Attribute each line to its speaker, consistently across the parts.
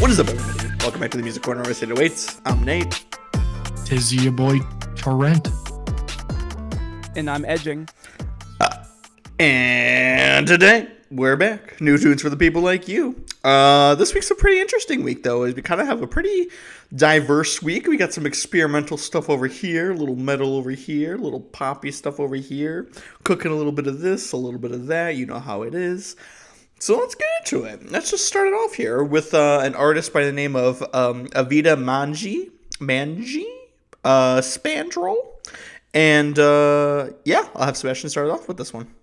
Speaker 1: What is up, everybody? Welcome back to the Music Corner where it awaits. I'm Nate.
Speaker 2: Tis your boy Trent.
Speaker 3: And I'm edging.
Speaker 1: And today we're back. New tunes for the people like you. Uh, this week's a pretty interesting week, though, as we kind of have a pretty diverse week. We got some experimental stuff over here, a little metal over here, a little poppy stuff over here, cooking a little bit of this, a little bit of that. You know how it is. So let's get into it. Let's just start it off here with uh, an artist by the name of um, Evita Manji, Manji, uh, Spandrel, and uh, yeah, I'll have Sebastian start it off with this one.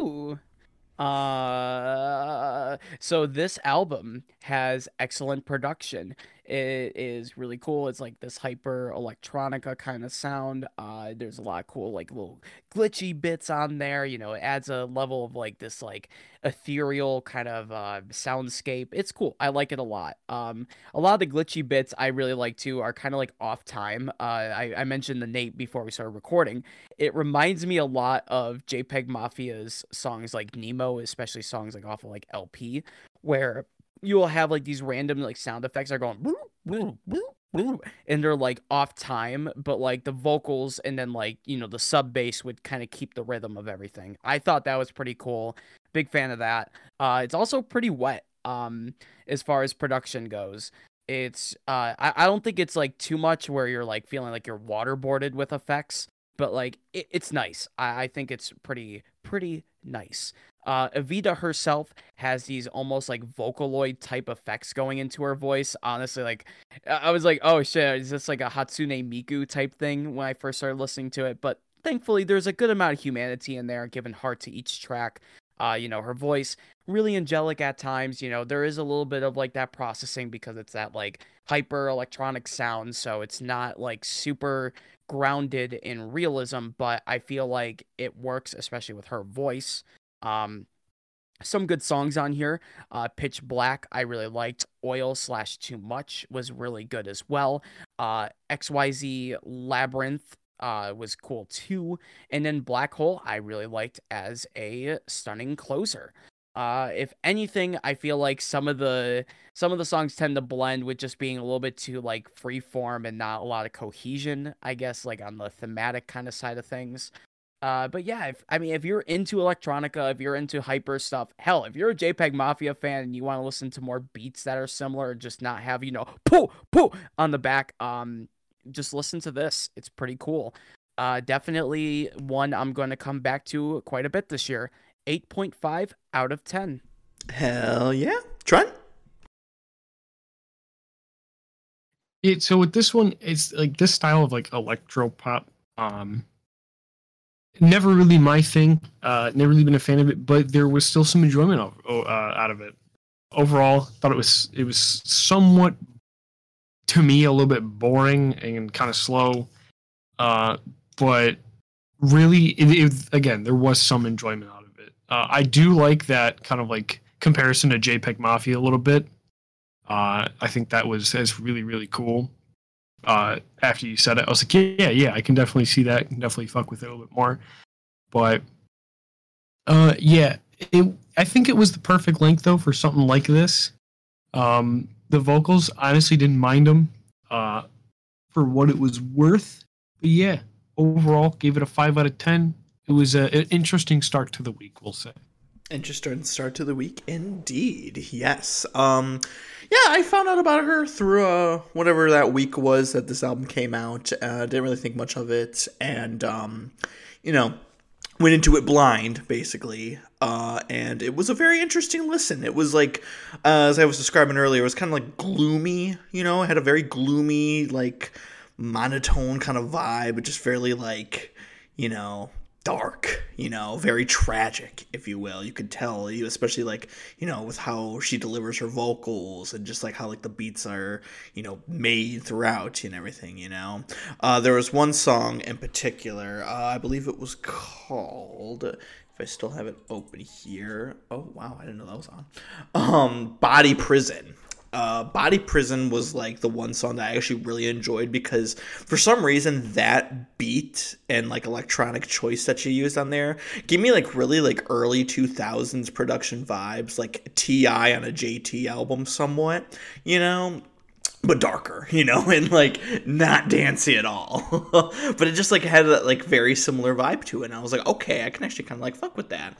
Speaker 3: Ooh. Uh, so this album has excellent production. It is really cool. It's like this hyper electronica kind of sound. Uh, there's a lot of cool like little glitchy bits on there. You know, it adds a level of like this like ethereal kind of uh, soundscape. It's cool. I like it a lot. Um, a lot of the glitchy bits I really like too are kind of like off time. Uh, I, I mentioned the Nate before we started recording. It reminds me a lot of JPEG Mafia's songs like Nemo, especially songs like off of like LP, where you will have like these random like sound effects that are going and they're like off time, but like the vocals and then like you know the sub bass would kind of keep the rhythm of everything. I thought that was pretty cool. Big fan of that. Uh, it's also pretty wet. Um, as far as production goes, it's uh, I I don't think it's like too much where you're like feeling like you're waterboarded with effects, but like it, it's nice. I I think it's pretty pretty nice. Uh, Evita herself has these almost like Vocaloid type effects going into her voice. Honestly, like I was like, oh shit, is this like a Hatsune Miku type thing when I first started listening to it? But thankfully, there's a good amount of humanity in there, given heart to each track. Uh, you know, her voice really angelic at times. You know, there is a little bit of like that processing because it's that like hyper electronic sound, so it's not like super grounded in realism. But I feel like it works, especially with her voice. Um, some good songs on here. Uh, Pitch Black, I really liked. Oil slash Too Much was really good as well. Uh, XYZ Labyrinth uh, was cool too. And then Black Hole, I really liked as a stunning closer. Uh, if anything, I feel like some of the some of the songs tend to blend with just being a little bit too like free form and not a lot of cohesion. I guess like on the thematic kind of side of things. Uh, but yeah, if, I mean, if you're into electronica, if you're into hyper stuff, hell, if you're a JPEG Mafia fan and you want to listen to more beats that are similar, just not have you know poo poo on the back, um, just listen to this. It's pretty cool. Uh, definitely one I'm going to come back to quite a bit this year. 8.5 out of 10.
Speaker 1: Hell yeah. Trent?
Speaker 2: Yeah, so with this one, it's like this style of like electro pop. Um, never really my thing. Uh, never really been a fan of it, but there was still some enjoyment of, uh, out of it. Overall, thought it was it was somewhat to me a little bit boring and kind of slow. Uh, but really, it, it, again, there was some enjoyment out of it. Uh, I do like that kind of like comparison to JPEG Mafia a little bit. Uh, I think that was is really really cool uh, after you said it. I was like, yeah, yeah, I can definitely see that. I can definitely fuck with it a little bit more. But uh, yeah, it. I think it was the perfect length though for something like this. Um, the vocals, honestly, didn't mind them uh, for what it was worth. But yeah, overall, gave it a five out of ten. It was a, an interesting start to the week, we'll say.
Speaker 1: Interesting start to the week, indeed. Yes. Um, yeah, I found out about her through uh, whatever that week was that this album came out. Uh, didn't really think much of it, and um, you know, went into it blind basically. Uh, and it was a very interesting listen. It was like, uh, as I was describing earlier, it was kind of like gloomy. You know, it had a very gloomy, like monotone kind of vibe, but just fairly like, you know, dark, you know, very tragic, if you will. You could tell, you especially like, you know, with how she delivers her vocals and just like how like the beats are, you know, made throughout and everything, you know. Uh, there was one song in particular, uh, I believe it was called, if I still have it open here. Oh, wow, I didn't know that was on. Um, Body Prison. Uh, Body Prison was like the one song that I actually really enjoyed because for some reason that beat and like electronic choice that she used on there gave me like really like early 2000s production vibes, like T.I. on a JT album, somewhat, you know? but darker, you know, and like not dancey at all. but it just like had that like very similar vibe to it. And I was like, okay, I can actually kind of like fuck with that.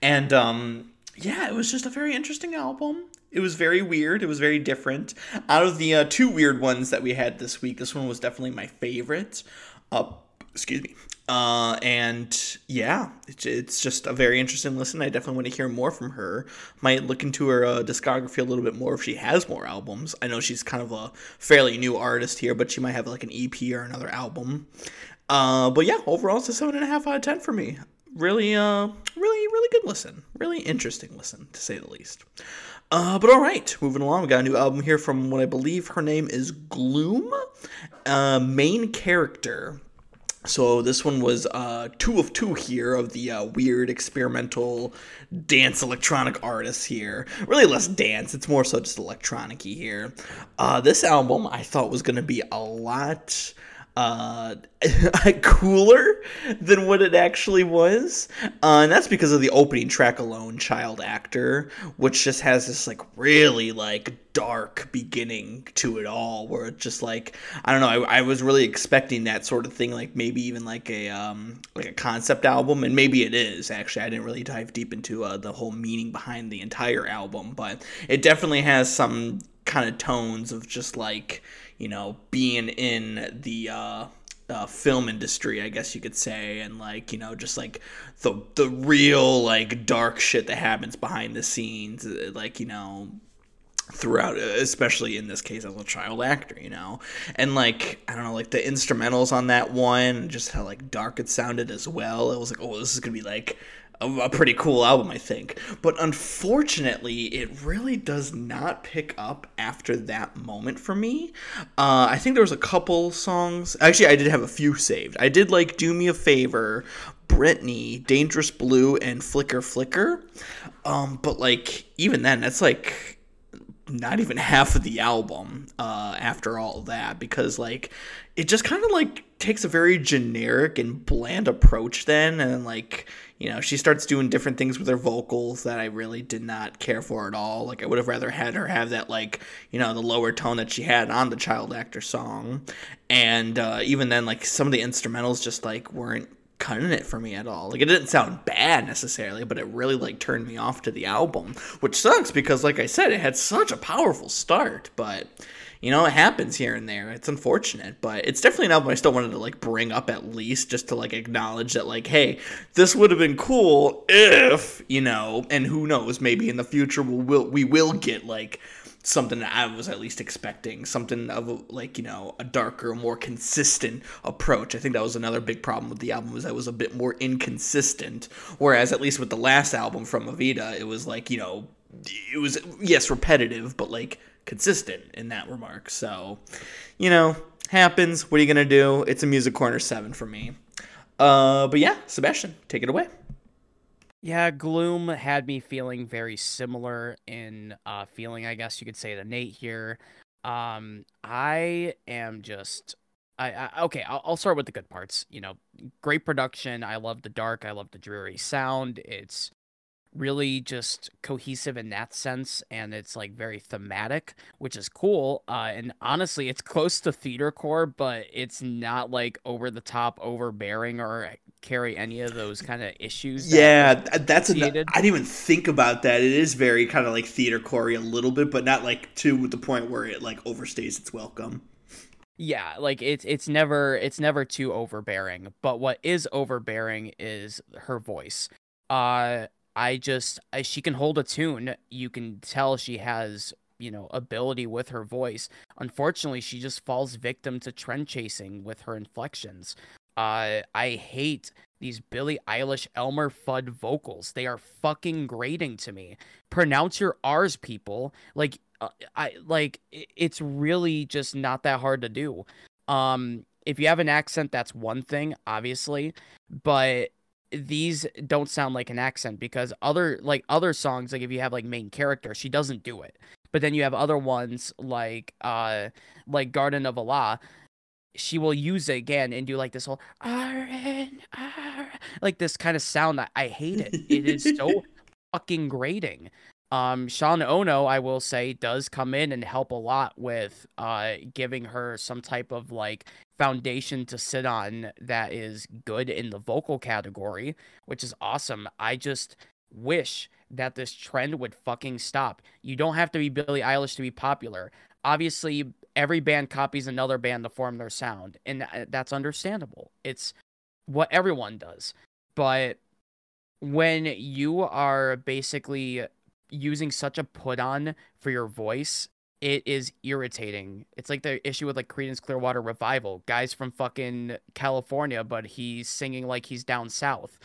Speaker 1: And um yeah, it was just a very interesting album. It was very weird. It was very different. Out of the uh, two weird ones that we had this week, this one was definitely my favorite. Uh, excuse me. Uh, and yeah, it's, it's just a very interesting listen. I definitely want to hear more from her. Might look into her uh, discography a little bit more if she has more albums. I know she's kind of a fairly new artist here, but she might have like an EP or another album. Uh, but yeah, overall, it's a seven and a half out of ten for me. Really, uh, really, really good listen. Really interesting listen, to say the least. Uh, but all right, moving along. We got a new album here from what I believe her name is Glüme, uh, main character. So this one was uh, two of two here of the uh, weird experimental dance electronic artists here. Really less dance; it's more so just electronicy here. Uh, this album I thought was going to be a lot uh, cooler than what it actually was. Uh, and that's because of the opening track alone, Child Actor, which just has this like really like dark beginning to it all where it's just like I don't know, I, I was really expecting that sort of thing, like maybe even like a um like a concept album, and maybe it is actually. I didn't really dive deep into uh, the whole meaning behind the entire album, but it definitely has some kind of tones of just like you know, being in the uh, uh, film industry, I guess you could say, and like you know, just like the the real like dark shit that happens behind the scenes, uh, like you know, throughout especially in this case as a child actor you know? And like i don't know like the instrumentals on that one just how like dark it sounded as well. It was like oh this is gonna be like a, pretty cool album, I think. But unfortunately, it really does not pick up after that moment for me. Uh, I think there was a couple songs. Actually, I did have a few saved. I did like "Do Me a Favor," "Brittany," Dangerous Blue, and Flicker Flicker. Um, but like even then, that's like not even half of the album uh, after all that because like it just kind of like takes a very generic and bland approach then and like you know she starts doing different things with her vocals that i really did not care for at all like i would have rather had her have that like you know the lower tone that she had on the child actor song and uh, even then like some of the instrumentals just like weren't cutting it for me at all. Like it didn't sound bad necessarily, but it really like turned me off to the album, which sucks because like I said, it had such a powerful start, but you know, it happens here and there. It's unfortunate, but it's definitely an album I still wanted to like bring up at least just to like acknowledge that like, hey, this would have been cool if, you know, and who knows, maybe in the future we'll, we'll we will get like something that I was at least expecting, something of like you know a darker, more consistent approach. I think that was another big problem with the album was that was a bit more inconsistent. Whereas at least with the last album from Evita, it was like you know it was yes repetitive, but like consistent in that remark. So, you know, happens. What are you gonna do? It's a music corner seven for me. Uh, but yeah, Sebastian, take it away.
Speaker 3: Yeah, Glüme had me feeling very similar in uh, feeling, I guess you could say, to Nate here. Um, I am just, I, I okay. I'll, I'll start with the good parts. You know, great production. I love the dark. I love the dreary sound. It's really just cohesive in that sense and it's like very thematic which is cool uh, and honestly it's close to theater core but it's not like over the top overbearing or carry any of those kind of issues
Speaker 1: that yeah that's i didn't even think about that. It is very kind of like theater core a little bit but not like to the point where it like overstays its welcome.
Speaker 3: Yeah like it's it's never it's never too overbearing but what is overbearing is her voice. Uh I just I, she can hold a tune. You can tell she has you know ability with her voice. Unfortunately, she just falls victim to trend chasing with her inflections. Uh, I hate these Billie Eilish Elmer Fudd vocals. They are fucking grating to me. Pronounce your R's, people. Like, uh, I like it's really just not that hard to do. Um, if you have an accent, that's one thing, obviously, but these don't sound like an accent because other like other songs like if you have like main character she doesn't do it But then you have other ones like uh like Garden of Allah. She will use it again and do like this whole like this kind of sound. I, I hate it. It is so fucking grating. Um, Sean Ono, I will say, does come in and help a lot with uh giving her some type of like foundation to sit on that is good in the vocal category, which is awesome. I just wish that this trend would fucking stop. You don't have to be Billie Eilish to be popular. Obviously, every band copies another band to form their sound, and uh, that's understandable. It's what everyone does. But when you are basically using such a put on for your voice, it is irritating. It's like the issue with like Creedence Clearwater Revival, guys from fucking California, but he's singing like he's down south.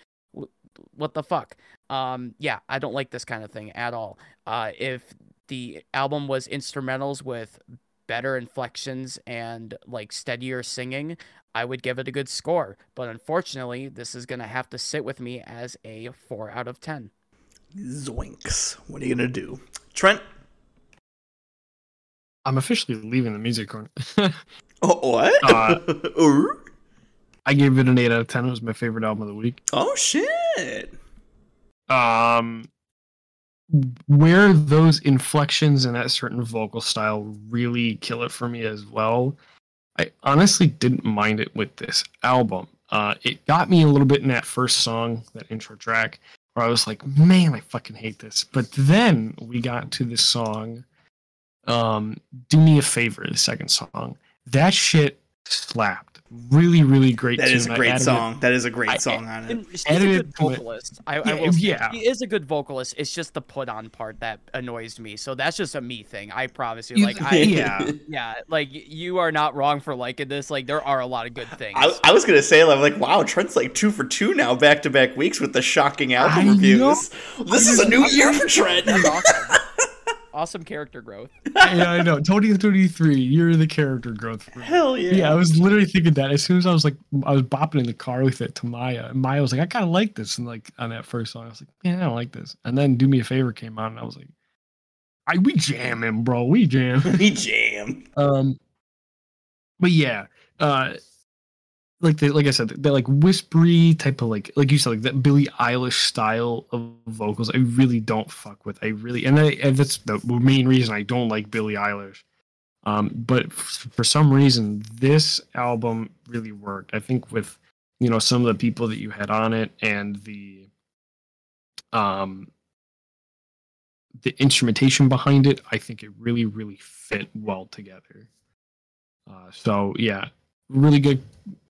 Speaker 3: What the fuck? Um, yeah, I don't like this kind of thing at all. Uh, if the album was instrumentals with better inflections and like steadier singing, I would give it a good score. But unfortunately, this is gonna have to sit with me as a four out of ten.
Speaker 1: Zoinks. What are you gonna do, Trent?
Speaker 2: I'm officially leaving the music corner.
Speaker 1: Oh, what?
Speaker 2: Uh, I gave it an eight out of ten. It was my favorite album of the week.
Speaker 1: oh shit.
Speaker 2: um where those inflections and that certain vocal style really kill it for me as well i honestly didn't mind it with this album uh it got me a little bit in that first song that intro track where i was like man i fucking hate this. But then we got to this song um do me a favor the second song. That shit slapped really really great
Speaker 1: That is
Speaker 2: tune.
Speaker 1: a
Speaker 2: I
Speaker 1: great
Speaker 2: added it-
Speaker 1: song. That is a great
Speaker 3: I-
Speaker 1: song on it.
Speaker 3: She's
Speaker 2: Added
Speaker 3: a good
Speaker 2: to it.
Speaker 3: vocalist. I, I
Speaker 2: Yeah,
Speaker 3: will say,
Speaker 2: yeah.
Speaker 3: she is a good vocalist. It's just the put on part that annoys me. So that's just a me thing. I promise you.
Speaker 2: You-
Speaker 3: Like, I,
Speaker 2: yeah
Speaker 3: yeah, like you are not wrong for liking this. Like, there are a lot of good things.
Speaker 1: I, I was gonna say, I'm like, wow, Trent's like two for two now, back to back weeks with the shocking album
Speaker 2: I
Speaker 1: reviews.
Speaker 2: know.
Speaker 1: This is a new year for Trent.
Speaker 3: That's awesome. awesome character growth.
Speaker 2: yeah, I know. 2023, you're the character growth. For.
Speaker 1: Hell yeah.
Speaker 2: Yeah, I was literally thinking that as soon as I was like, I was bopping in the car with it to Maya. And Maya was like, I kind of like this. And like on that first song, I was like, man, I don't like this. And then Do Me a Favor came on, and I was like, I we jamming, bro. We jam.
Speaker 1: we jam.
Speaker 2: um, but yeah, uh, like the like I said, that like whispery type of like like you said, like that Billie Eilish style of vocals. I really don't fuck with. I really and, I, and that's the main reason I don't like Billie Eilish. Um, but f- for some reason, this album really worked. I think with you know some of the people that you had on it and the um the instrumentation behind it, I think it really really fit well together. Uh, so yeah, really good,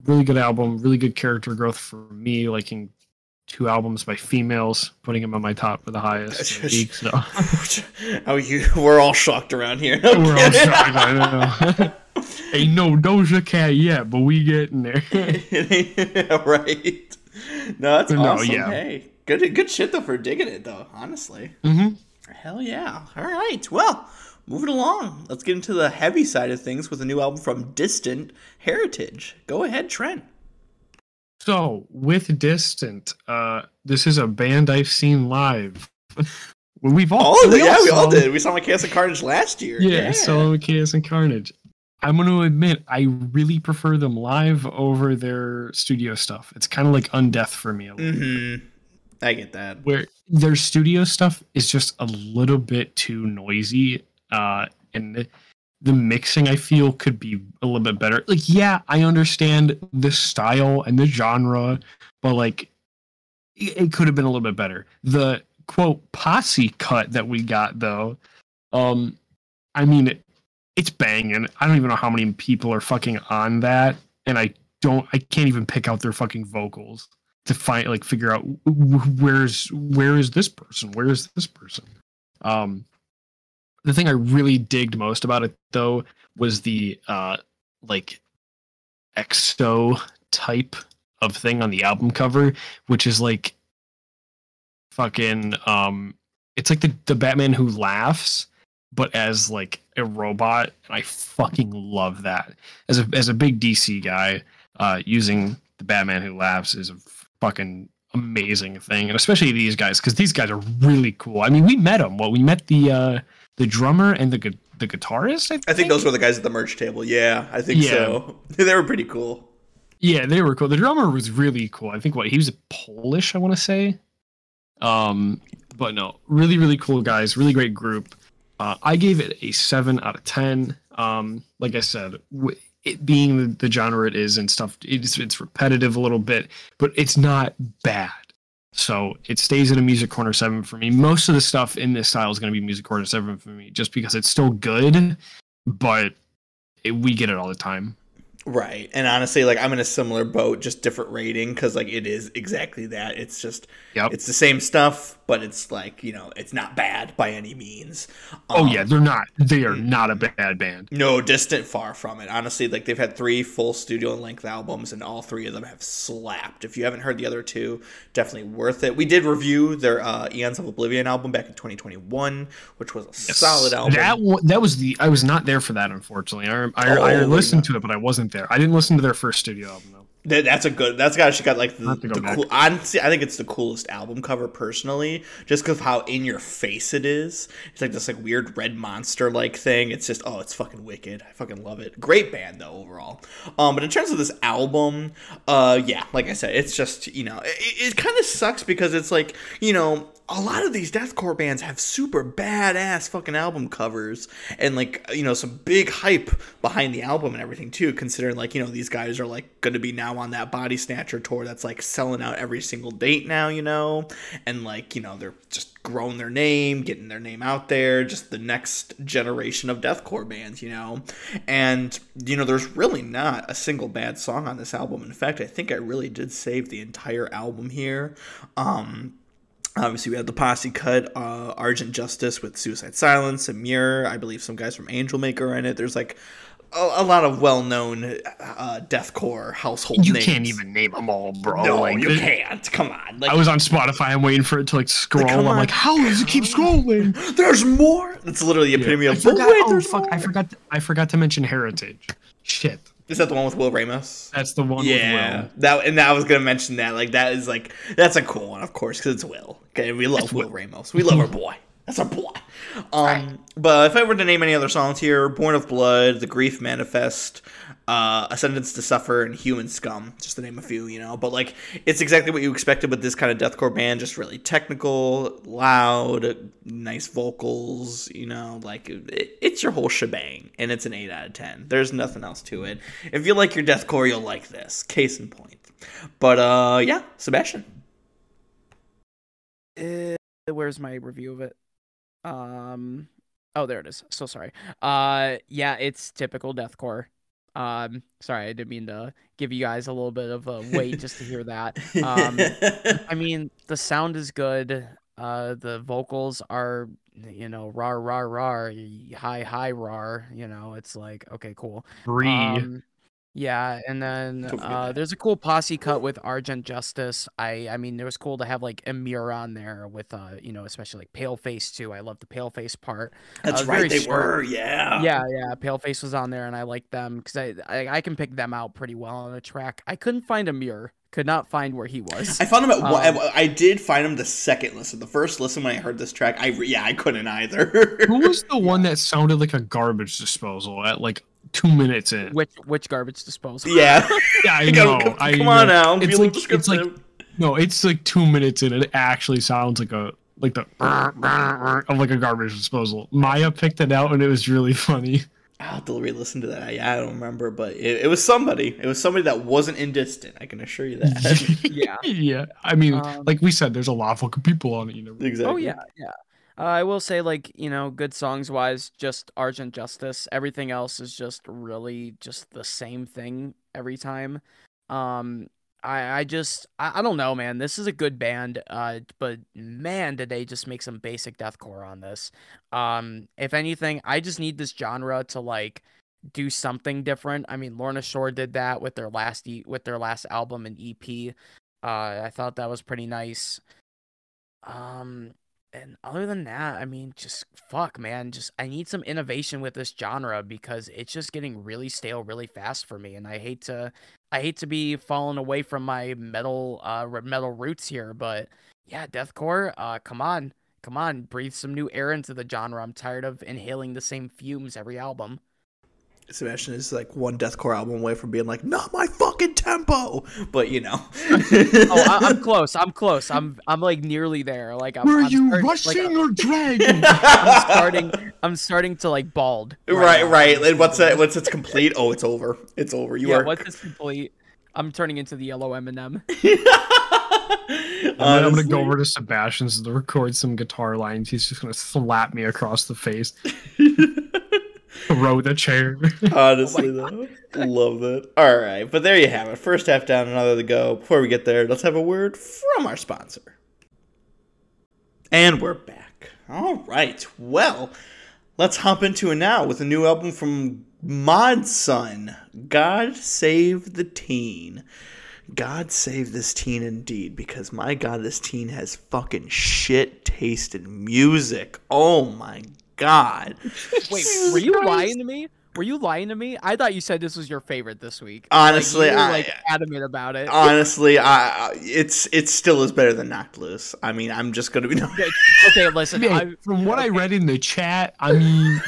Speaker 2: really good album, really good character growth for me. Liking two albums by females, putting them on my top for the highest. week, so
Speaker 1: How you? We're all shocked around here.
Speaker 2: we're all shocked. I know. Ain't no Doja Cat yet, but we getting there.
Speaker 1: right. No, that's
Speaker 2: No,
Speaker 1: awesome.
Speaker 2: yeah.
Speaker 1: Hey, good, good shit though for digging it though. Honestly.
Speaker 2: hmm
Speaker 1: Hell yeah. All right. Well, moving along. Let's get into the heavy side of things with a new album from Distant Heritage. Go ahead, Trent.
Speaker 2: So with Distant, uh, this is a band I've seen live. We've all,
Speaker 1: Oh, yeah, we all
Speaker 2: saw them.
Speaker 1: did. We saw my Chaos and Carnage last year.
Speaker 2: Yeah, Solo Chaos and Carnage. I'm going to admit, I really prefer them live over their studio stuff. It's kind of like Undeath for me. A little
Speaker 1: Mm-hmm. I get that.
Speaker 2: where their studio stuff is just a little bit too noisy uh and the, mixing i feel could be a little bit better. Like yeah i understand the style and the genre but like it, could have been a little bit better. The quote posse cut that we got though um i mean it, it's banging. I don't even know how many people are fucking on that and i don't i can't even pick out their fucking vocals to find like figure out wh- wh- where's where is this person? Where is this person? Um the thing i really digged most about it though was the uh like exo type of thing on the album cover which is like fucking um it's like the the batman who laughs but as like a robot and i fucking love that. As a as a big dc guy uh using the batman who laughs is a fucking amazing thing and especially these guys because these guys are really cool. I mean we met them well we met the uh the drummer and the gu- the guitarist. I think,
Speaker 1: I think those were the guys at the merch table. Yeah, I think
Speaker 2: Yeah.
Speaker 1: so. they were pretty cool.
Speaker 2: Yeah, they were cool. The drummer was really cool. I think what he was Polish, I want to say. Um, but no, really, really cool guys. Really great group. Uh, I gave it a seven out of ten. Um, like I said, w- it being the, the genre it is and stuff, it's it's repetitive a little bit, but it's not bad. So it stays in a music corner seven for me. Most of the stuff in this style is going to be music corner seven for me, just because it's still good, but it, we get it all the time.
Speaker 1: Right. And honestly, like I'm in a similar boat, just different rating because like it is exactly that. It's just
Speaker 2: Yep.
Speaker 1: it's the same stuff, but it's like you know it's not bad by any means.
Speaker 2: Oh
Speaker 1: Um,
Speaker 2: yeah, they're not. They are not a bad band.
Speaker 1: No, distant far from it. Honestly, like they've had three full studio length albums, and all three of them have slapped. If you haven't heard the other two, definitely worth it. We did review their uh, Eons of Oblivion album back in 2021, which was a solid album.
Speaker 2: That that was the. I was not there for that, unfortunately. I I, I
Speaker 1: Oh,
Speaker 2: listened
Speaker 1: yeah.
Speaker 2: to it, but I wasn't there. I didn't listen to their first studio album though.
Speaker 1: That, that's a good. That's got. She got like the,
Speaker 2: go
Speaker 1: the cool. Honestly, I think it's the coolest album cover personally, just because how in your face it is. It's like this like weird red monster like thing. It's just oh, it's fucking wicked. I fucking love it. Great band though overall. Um, but in terms of this album, uh, yeah, like I said, it's just you know, it, it kind of sucks because it's like you know. A lot of these deathcore bands have super badass fucking album covers and like you know some big hype behind the album and everything too considering like you know these guys are like going to be now on that body snatcher tour that's like selling out every single date now you know? And like you know they're just growing their name getting their name out there just the next generation of deathcore bands you know? And you know there's really not a single bad song on this album. In fact i think i really did save the entire album here. Um Obviously, we had the posse cut, uh, Argent Justice with Suicide Silence, and Muir. I believe some guys from Angel Maker are in it. There's like a, a lot of well-known uh, deathcore household names.
Speaker 2: You
Speaker 1: names.
Speaker 2: can't even name them all, bro.
Speaker 1: No,
Speaker 2: like,
Speaker 1: you can't. Come on. Like,
Speaker 2: I was on Spotify. I'm waiting for it to like scroll.
Speaker 1: come
Speaker 2: I'm
Speaker 1: on.
Speaker 2: like, how does it keep scrolling?
Speaker 1: there's more. That's literally the epitome
Speaker 2: I
Speaker 1: of. But
Speaker 2: forgot,
Speaker 1: wait,
Speaker 2: oh fuck!
Speaker 1: more.
Speaker 2: I forgot. I forgot to mention Heritage. Shit,
Speaker 1: Is that the one with Will Ramos?
Speaker 2: that's the one
Speaker 1: Yeah,
Speaker 2: with Will.
Speaker 1: that and I was gonna mention that. Like that is like that's a cool one, of course, because it's Will. Okay, we love Will Ramos. We love our boy. That's our boy. Um, but if I were to name any other songs here, "Born of Blood," "The Grief Manifest," uh, "A Sentence to Suffer," and "Human Scum," just to name a few, you know. But like, it's exactly what you expected with this kind of deathcore band. Just really technical, loud, nice vocals. You know, like it, it's your whole shebang, and it's an eight out of ten. There's nothing else to it. If you like your deathcore, you'll like this. Case in point. But uh, yeah, Sebastian.
Speaker 3: Uh, where's my review of it? Um, oh, there it is. So sorry. Uh, yeah, it's typical deathcore. Um, sorry, I didn't mean to give you guys a little bit of a wait just to hear that. Um, I mean, the sound is good. Uh, the vocals are, you know, rar rar rar, y- high high rar. You know, it's like okay, cool.
Speaker 2: Breathe.
Speaker 3: Um, yeah, and then
Speaker 1: Don't forget
Speaker 3: uh,
Speaker 1: that.
Speaker 3: there's a cool posse cut with Argent Justice. I I mean, it was cool to have like Emir on there with uh, you know, especially like Paleface too. I love the Paleface part.
Speaker 1: That's
Speaker 3: Uh,
Speaker 1: right, they
Speaker 3: short.
Speaker 1: were. Yeah.
Speaker 3: Yeah, yeah, Paleface was on there, and I liked them because I, I I can pick them out pretty well on a track. I couldn't find Emir. Could not find where he was.
Speaker 1: I found him at. one
Speaker 3: Um,
Speaker 1: I did find him the second listen. The first listen when I heard this track, I yeah, I couldn't either.
Speaker 2: Who was the one that sounded like a garbage disposal at like two minutes in?
Speaker 3: Which which garbage disposal?
Speaker 1: yeah.
Speaker 2: Yeah, I
Speaker 1: Come-
Speaker 2: know.
Speaker 1: come,
Speaker 2: I
Speaker 1: come on
Speaker 2: know.
Speaker 1: now.
Speaker 2: It's
Speaker 1: Be a
Speaker 2: like it's like no, it's like two minutes in, and it actually sounds like a like the of like a garbage disposal. Maya picked it out, and it was really funny.
Speaker 1: I'll have to re-listen to that. I, I don't remember, but it, it was somebody. It was somebody that wasn't in distant. I can assure you that.
Speaker 3: Yeah.
Speaker 2: yeah. I mean,
Speaker 3: Um,
Speaker 2: like we said, there's a lot of fucking people on it. You know.
Speaker 1: exactly.
Speaker 3: Oh yeah, yeah. Uh, I will say, like you know, good songs wise, just Argent Justice. Everything else is just really just the same thing every time. Um, I I just I, I don't know, man. This is a good band. Uh, but man, did they just make some basic deathcore on this? Um, if anything, I just need this genre to like do something different. I mean, Lorna Shore did that with their last e- with their last album and EP. Uh, I thought that was pretty nice. Um, and other than that, I mean, just fuck, man. Just I need some innovation with this genre because it's just getting really stale really fast for me, and I hate to, I hate to be falling away from my metal, uh, metal roots here, but yeah, deathcore. Uh, come on, come on, breathe some new air into the genre. I'm tired of inhaling the same fumes every album.
Speaker 1: Sebastian is like one deathcore album away from being like, not my fucking tempo. But you know,
Speaker 3: Oh, I, I'm close. I'm close. I'm I'm like nearly there. Like I'm.
Speaker 2: Were
Speaker 3: I'm
Speaker 2: you
Speaker 3: starting-
Speaker 2: rushing
Speaker 3: Like,
Speaker 2: or dragging?
Speaker 3: I'm starting. I'm starting to like bald.
Speaker 1: right,
Speaker 3: now.
Speaker 1: right. And once that, once it's complete, oh, it's over. It's over. You
Speaker 3: Yeah.
Speaker 1: are.
Speaker 3: Once it's complete, I'm turning into the yellow M&M.
Speaker 2: And then I'm gonna go over to Sebastian's to record some guitar lines. He's just gonna slap me across the face, throw the chair.
Speaker 1: Honestly, oh though, love that. All right, but there you have it. First half down, another to go. Before we get there, let's have a word from our sponsor. And we're back. All right. Well, let's hop into it now with a new album from Mod Sun. God save the teen. God save this teen indeed, because my God, this teen has fucking shit taste in music. Oh my God.
Speaker 3: Wait, were you
Speaker 2: Christ.
Speaker 3: lying to me? Were you lying to me? I thought you said this was your favorite this week.
Speaker 1: Honestly,
Speaker 3: like, you were,
Speaker 1: I-
Speaker 3: like adamant about it.
Speaker 1: honestly, I I- it's it's still is better than Knocked Loose. I mean, I'm just gonna be.
Speaker 3: okay, listen,
Speaker 2: Hey,
Speaker 3: I'm,
Speaker 2: from what I read in the chat, I mean,
Speaker 3: dude,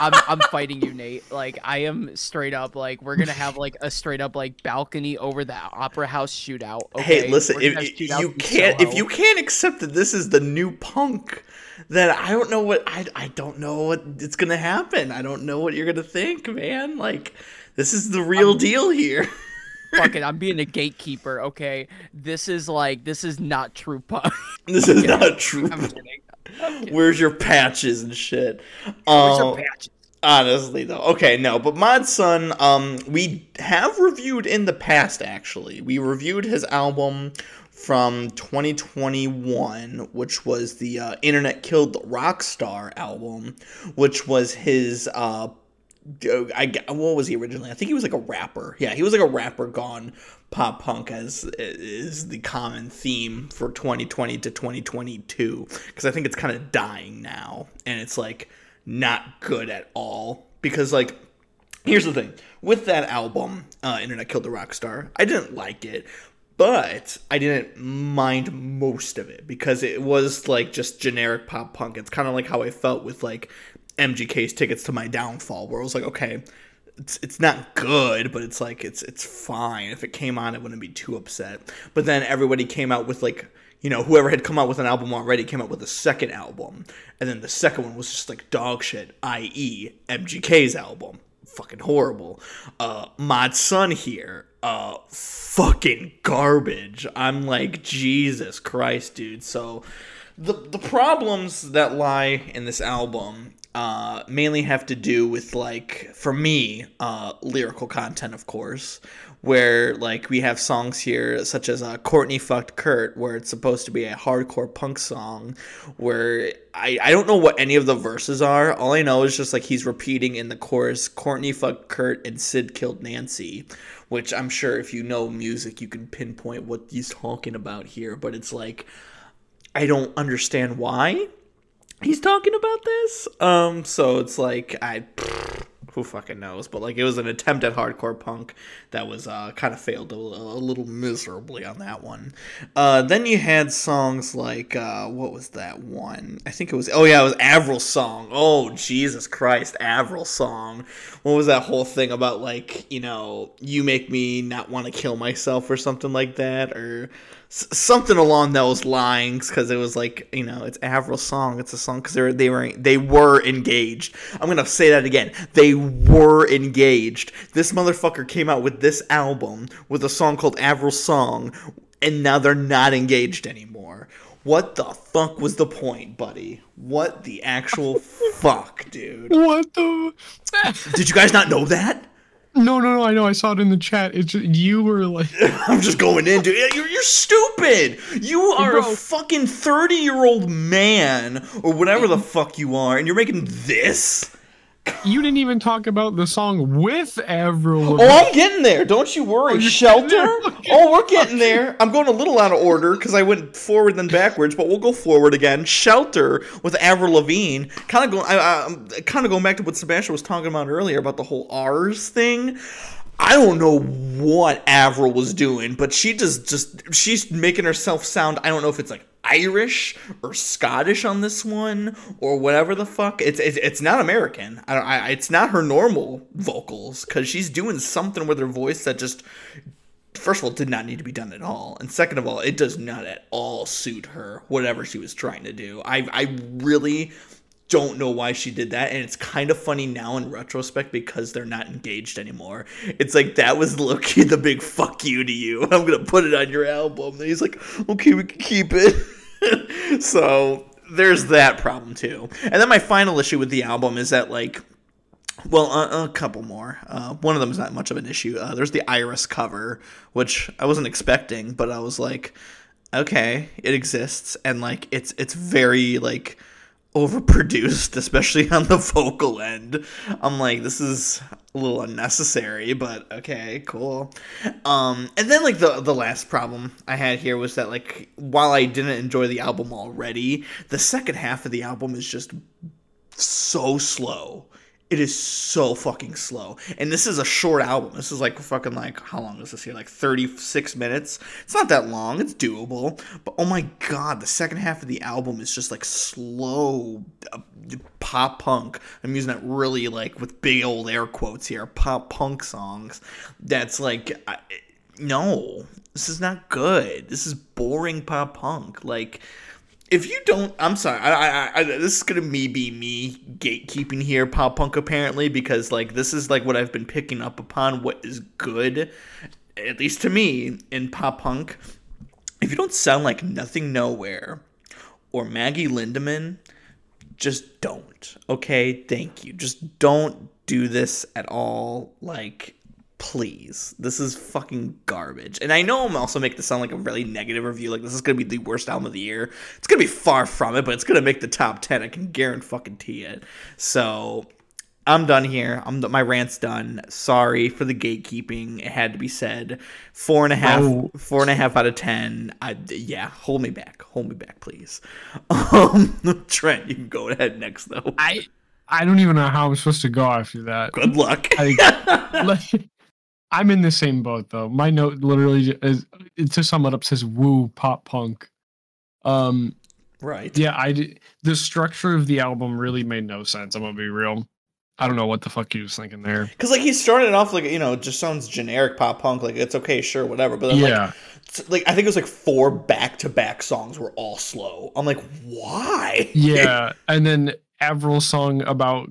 Speaker 3: I'm I'm fighting you, Nate. Like I am straight up. Like we're gonna have like a straight up like balcony over the opera house shootout. Okay?
Speaker 1: hey, listen,
Speaker 3: We're gonna have
Speaker 1: if you can't if you can't accept that this is the new punk, then I don't know what I I don't know what it's gonna happen. I don't know what you're gonna think, man. Like, this is the real deal here.
Speaker 3: fuck it, I'm being a gatekeeper. Okay, this is like this is not true punk.
Speaker 1: this is not true.
Speaker 3: I'm kidding. I'm kidding.
Speaker 1: Where's your patches and shit?
Speaker 3: Where's
Speaker 1: Um,
Speaker 3: your patches?
Speaker 1: Honestly, though, okay, no, but Mod Sun, um, we have reviewed in the past. Actually, we reviewed his album from 2021, which was the uh, "Internet Killed the Rock Star" album, which was his. Uh, I what was he originally? I think he was like a rapper. Yeah, he was like a rapper gone pop punk as is the common theme for 2020 to 2022 because I think it's kind of dying now and it's like not good at all because like here's the thing with that album uh, internet killed the rock star i didn't like it but i didn't mind most of it because it was like just generic pop punk it's kind of like how i felt with like mgk's tickets to my downfall where it was like okay it's, it's not good but it's like it's it's fine if it came on i wouldn't be too upset but then everybody came out with like you know, whoever had come out with an album already came out with a second album, and then the second one was just like dog shit, i.e., MGK's album. Fucking horrible. Uh, Mod Sun here, uh, fucking garbage. I'm like, Jesus Christ, dude. So, the, the problems that lie in this album uh, mainly have to do with like for me uh, lyrical content of course where like we have songs here such as uh, courtney fucked kurt where it's supposed to be a hardcore punk song where I, I don't know what any of the verses are. All i know is just like he's repeating in the chorus courtney fucked kurt and sid killed nancy which i'm sure if you know music you can pinpoint what he's talking about here but it's like i don't understand why he's talking about this. Um, so it's like I, who fucking knows? But like it was an attempt at hardcore punk that was uh kind of failed a, a little miserably on that one. Uh, then you had songs like uh, what was that one? I think it was oh yeah, it was Avril's song. Oh Jesus Christ, Avril's song. What was that whole thing about like you know you make me not want to kill myself or something like that or something along those lines because it was like you know it's Avril's song. It's a song because they were they were they were engaged. I'm gonna say that again. They were engaged. This motherfucker came out with this album with a song called Avril's song, and now they're not engaged anymore. What the fuck was the point, buddy? What the actual fuck, dude?
Speaker 2: what the?
Speaker 1: Did you guys not know that?
Speaker 2: No, no, no. I know. I saw it in the chat. It's just, you were like,
Speaker 1: I'm just going into dude. You're, you're stupid. You are
Speaker 2: Bro.
Speaker 1: a fucking 30 year old man, or whatever the fuck you are, and you're making this?
Speaker 2: You didn't even talk about the song with Avril.
Speaker 1: Oh, I'm getting there. Don't you worry.
Speaker 2: Oh, you're
Speaker 1: Shelter? Oh, we're getting there. I'm going a little out of order because I went forward then backwards, but we'll go forward again. Shelter with Avril Lavigne. Kind of going. I, I, I'm kind of going back to what Sebastian was talking about earlier about the whole R's thing. I don't know what Avril was doing, but she just just she's making herself sound. I don't know if it's like Irish or Scottish on this one or whatever the fuck. It's it's, it's not American. I, I it's not her normal vocals because she's doing something with her voice that just first of all did not need to be done at all, and second of all, it does not at all suit her whatever she was trying to do. I I really don't know why she did that and it's kind of funny now in retrospect because they're not engaged anymore. It's like that was loki the big fuck you to you. I'm gonna put it on your album. And he's like okay we can keep it. So there's that problem too. And then my final issue with the album is that like well, a couple more. Uh, one of them is not much of an issue. Uh, there's the Iris cover, which I wasn't expecting, but I was like, okay, it exists, and like it's it's very like overproduced, especially on the vocal end. I'm like, this is a little unnecessary, but okay, cool. Um, and then like the the last problem I had here was that like while I didn't enjoy the album already, the second half of the album is just so slow it is so fucking slow. And this is a short album. This is like fucking like how long is this here? Like 36 minutes. It's not that long. It's doable. But oh my god, the second half of the album is just like slow uh, pop punk. I'm using that really like with big old air quotes here. Pop punk songs. That's like I, no. This is not good. This is boring pop punk. Like if you don't, I'm sorry. I, I, I, this is gonna me be me gatekeeping here, pop punk apparently, because like this is like what I've been picking up upon. What is good, at least to me, in pop punk. If you don't sound like Nothing Nowhere or Maggie Lindemann, just don't. Okay, thank you. Just don't do this at all. Like please. This is fucking garbage. And i know i'm also making this sound like a really negative review like this is gonna be the worst album of the year. It's gonna be far from it but it's gonna make the top 10 i can guarantee fucking it. So i'm done here. I'm my rant's done. Sorry for the gatekeeping. It had to be said. Four and a half oh. four and a half out of ten. I yeah hold me back. Hold me back please. Um trent you can go ahead next though.
Speaker 2: I I don't even know how I'm supposed to go after that.
Speaker 1: Good luck.
Speaker 2: I, I'm in the same boat though. My note literally is to sum it up says "woo pop punk." Um,
Speaker 1: right.
Speaker 2: Yeah, I the structure of the album really made no sense. I'm gonna be real. I don't know what the fuck he was thinking there.
Speaker 1: Because like he started off like you know just sounds generic pop punk. Like it's okay, sure, whatever. But then, yeah, like, like I think it was like four back to back songs were all slow. I'm like, why?
Speaker 2: Yeah, and then Avril's song about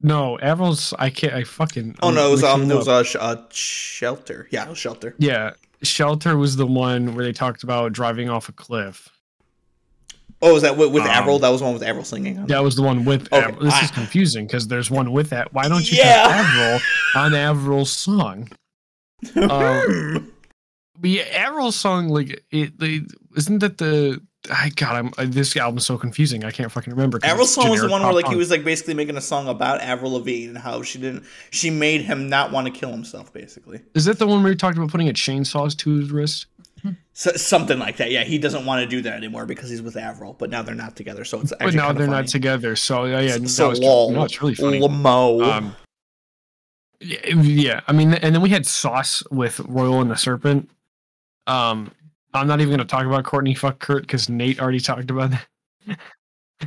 Speaker 2: no, Avril's. I can't. I fucking.
Speaker 1: Oh no, it was um, it was uh, sh- uh, shelter. Yeah, shelter.
Speaker 2: Yeah, shelter was the one where they talked about driving off a cliff.
Speaker 1: Oh, was that with, with um, Avril? That was one with Avril singing.
Speaker 2: That was the one with. Okay. Avril. This I, is confusing because there's one with that. Why don't you yeah. Avril on Avril's song? um, but yeah, Avril's song like it. isn't that the I God, I'm uh, this album's so confusing. I can't fucking remember.
Speaker 1: Avril song was the one where like he was like basically making a song about Avril Lavigne and how she didn't, she made him not want to kill himself. Basically,
Speaker 2: is that the one where he talked about putting a chainsaws to his wrist?
Speaker 1: So, something like that. Yeah, he doesn't want to do that anymore because he's with Avril, but now they're not together. So it's
Speaker 2: but now they're funny. not together. So yeah, yeah.
Speaker 1: So lol, no,
Speaker 2: it's really funny.
Speaker 1: Lamo. Um,
Speaker 2: yeah, yeah, I mean, and then we had Sauce with Royal and the Serpent. Um, I'm not even going to talk about Courtney fuck Kurt because Nate already talked about that.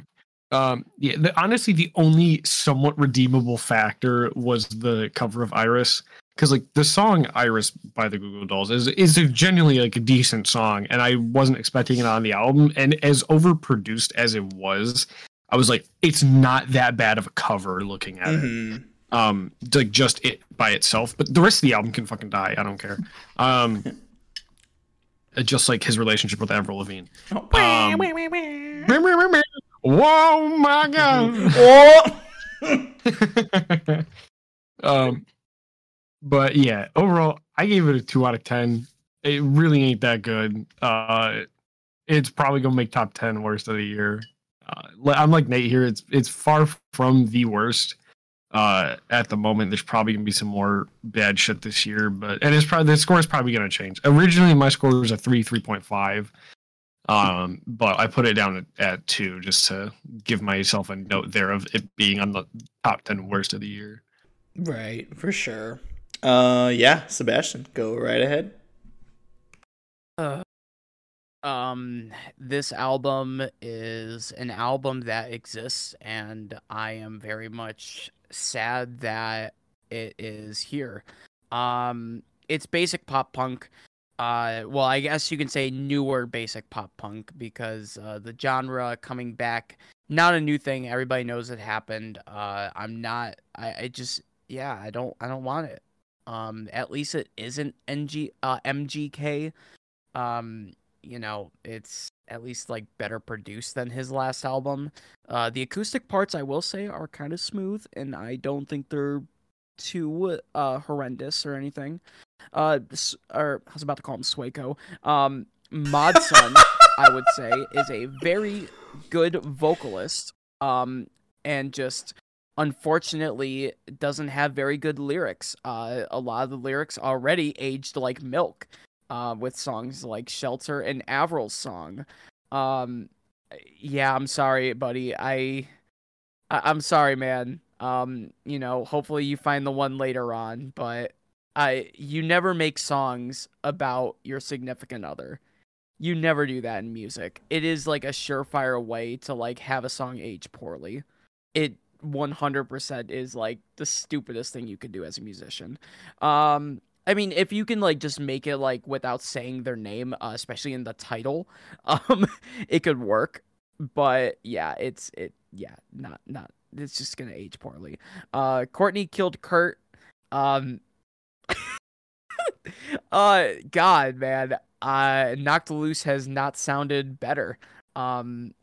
Speaker 2: um, yeah, the, honestly, the only somewhat redeemable factor was the cover of Iris because like the song Iris by the Goo Goo Dolls is is a genuinely like a decent song, and I wasn't expecting it on the album. And as overproduced as it was, I was like, it's not that bad of a cover looking at mm-hmm. it. Um, like just it by itself, but the rest of the album can fucking die. I don't care. Um. Uh, just like his relationship with Avril Lavigne. Oh. Um, whoa, my god! um, but yeah, overall, I gave it a two out of ten. It really ain't that good. Uh, it's probably gonna make top ten worst of the year. Uh, I'm like Nate here. It's it's far from the worst uh, at the moment. There's probably gonna be some more bad shit this year, but and it's probably the score is probably gonna change. Originally, my score was a three, three point five, um, but I put it down at, at, two just to give myself a note there of it being on the top ten worst of the year.
Speaker 1: Right, for sure. Uh, yeah, Sebastian, go right ahead.
Speaker 3: Uh, Um, this album is an album that exists, and I am very much sad that it is here. Um, it's basic pop punk. Uh, well, I guess you can say newer basic pop punk because uh, the genre coming back, not a new thing. Everybody knows it happened. Uh, I'm not. I, I just, yeah, I don't, I don't want it. Um, at least it isn't NG, uh, MGK. Um, you know, it's at least like better produced than his last album. Uh, the acoustic parts, I will say, are kind of smooth, and I don't think they're too uh, horrendous or anything. Uh, or I was about to call him Swaco. Um, MOD SUN, I would say, is a very good vocalist. Um, and just unfortunately doesn't have very good lyrics. Uh, a lot of the lyrics already aged like milk uh, with songs like Shelter and Avril's song. Um, yeah, I'm sorry, buddy. I, I am sorry, man. Um, you know, hopefully you find the one later on, but I you never make songs about your significant other. You never do that in music. It is like a surefire way to like have a song age poorly. It 100% is like the stupidest thing you could do as a musician. Um I mean, if you can like just make it like without saying their name, uh, especially in the title, um, it could work. But yeah, it's it yeah, not not it's just gonna age poorly. Uh, Courtney killed Kurt. Um, uh, God, man, uh, knocked loose has not sounded better. Um,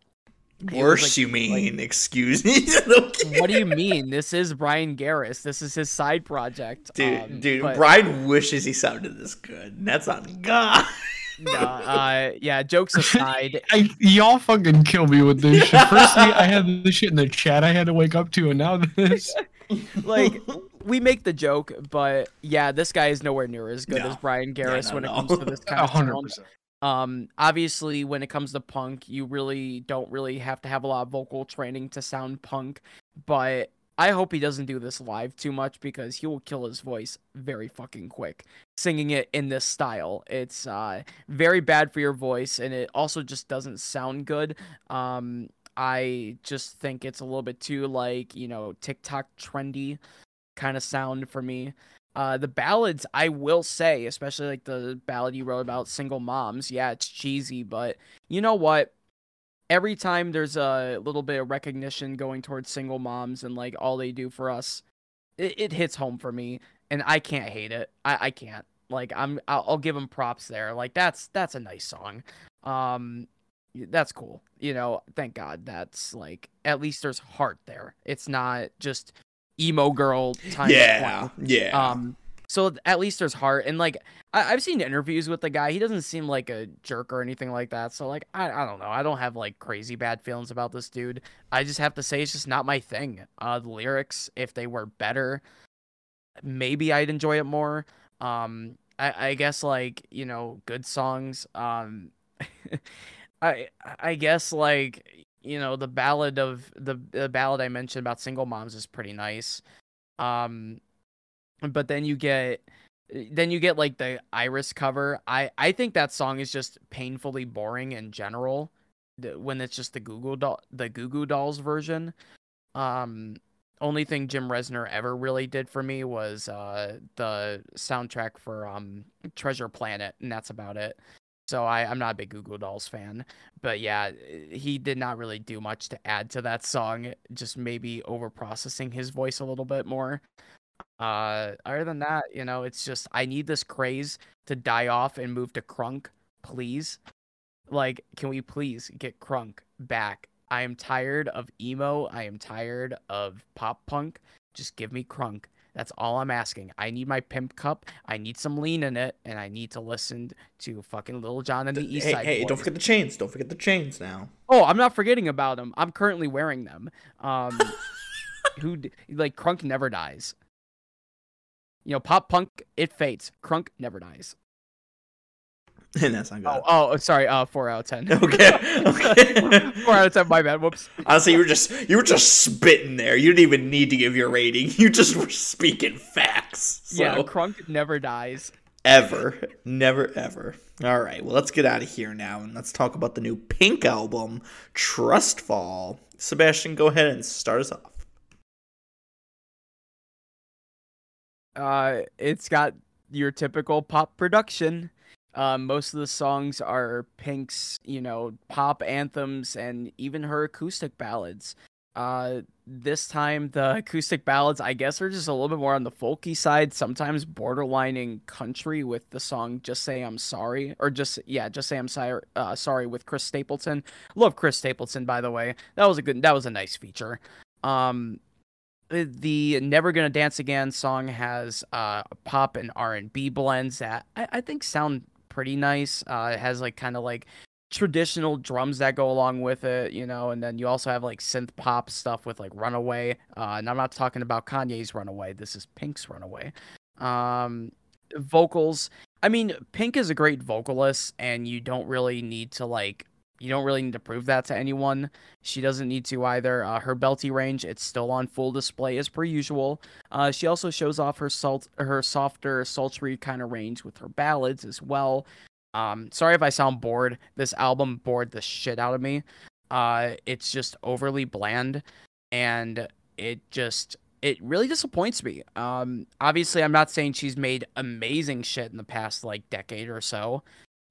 Speaker 1: Worse, like, you mean? Like, Excuse me.
Speaker 3: what do you mean? This is Bryan Garris. This is his side project.
Speaker 1: Dude, um, dude, but... Brian wishes he sounded this good. That's on God.
Speaker 3: no, uh, yeah. Jokes aside,
Speaker 2: I, y'all fucking kill me with this shit. First, I had this shit in the chat I had to wake up to, and now this.
Speaker 3: like, we make the joke, but yeah, this guy is nowhere near as good no. as Bryan Garris yeah, no, when it comes to this kind of 100%. Sound. Um, obviously, when it comes to punk, you really don't really have to have a lot of vocal training to sound punk. But I hope he doesn't do this live too much because he will kill his voice very fucking quick. Singing it in this style, it's uh, very bad for your voice, and it also just doesn't sound good. Um, I just think it's a little bit too like you know TikTok trendy kind of sound for me. Uh, the ballads, I will say, especially like the ballad you wrote about single moms, yeah, it's cheesy, but you know what? Every time there's a little bit of recognition going towards single moms and like all they do for us, it, it hits home for me, and I can't hate it. I, I can't. Like I'm, I'll, I'll give them props there. Like that's that's a nice song. Um, that's cool. You know, thank God that's like at least there's heart there. It's not just emo girl time.
Speaker 1: Yeah, yeah.
Speaker 3: Um, so at least there's heart, and like I- have seen interviews with the guy. He doesn't seem like a jerk or anything like that. So like I I don't know. I don't have like crazy bad feelings about this dude. I just have to say it's just not my thing. Uh, the lyrics, if they were better, maybe I'd enjoy it more. Um, I I guess like you know good songs. Um. I I guess like you know the ballad of the, the ballad I mentioned about single moms is pretty nice. Um, but then you get then you get like the Iris cover. I I think that song is just painfully boring in general. When it's just the Google doll the Goo Goo Dolls version. Um, only thing Jim Reznor ever really did for me was uh the soundtrack for um Treasure Planet, and that's about it. So I, I'm not a big Goo Goo Dolls fan. But yeah, he did not really do much to add to that song, just maybe over processing his voice a little bit more. Uh other than that, you know, it's just I need this craze to die off and move to crunk, please. Like, can we please get crunk back? I am tired of emo. I am tired of pop punk. Just give me crunk. That's all I'm asking. I need my pimp cup. I need some lean in it, and I need to listen to fucking Lil Jon and the, the East
Speaker 1: hey,
Speaker 3: Side.
Speaker 1: Hey, Boys. don't forget the chains. Don't forget the chains now.
Speaker 3: Oh, I'm not forgetting about them. I'm currently wearing them. Um, who like Crunk never dies. You know, pop punk it fades. Crunk never dies.
Speaker 1: And that's not good.
Speaker 3: Oh, oh, sorry. Uh, four out of ten.
Speaker 1: Okay. Okay.
Speaker 3: four out of ten. My bad. Whoops.
Speaker 1: Honestly, you were just you were just spitting there. You didn't even need to give your rating. You just were speaking facts. So.
Speaker 3: Yeah, Crunk never dies.
Speaker 1: ever. Never ever. All right, well, let's get out of here now and let's talk about the new Pink album, Trustfall. Sebastian, go ahead and start us off.
Speaker 3: Uh, it's got your typical pop production. Uh, most of the songs are Pink's, you know, pop anthems and even her acoustic ballads. Uh, this time the acoustic ballads, I guess, are just a little bit more on the folky side, sometimes borderlining country with the song "Just Say I'm Sorry" or just yeah, "Just Say I'm Sorry" uh, sorry with Chris Stapleton. Love Chris Stapleton, by the way. That was a good, that was a nice feature. Um, the "Never Gonna Dance Again" song has uh pop and R and B blends that I, I think sound pretty nice. Uh, it has like kind of like traditional drums that go along with it, you know, and then you also have like synth pop stuff with like Runaway. Uh, and I'm not talking about Kanye's Runaway. This is Pink's Runaway. Um, vocals. I mean, Pink is a great vocalist, and you don't really need to like. You don't really need to prove that to anyone. She doesn't need to either. Uh, her belty range, it's still on full display as per usual. Uh, she also shows off her salt, her softer, sultry kind of range with her ballads as well. Um, sorry if I sound bored. This album bored the shit out of me. Uh, it's just overly bland, and it just it really disappoints me. Um, obviously, I'm not saying she's made amazing shit in the past like decade or so,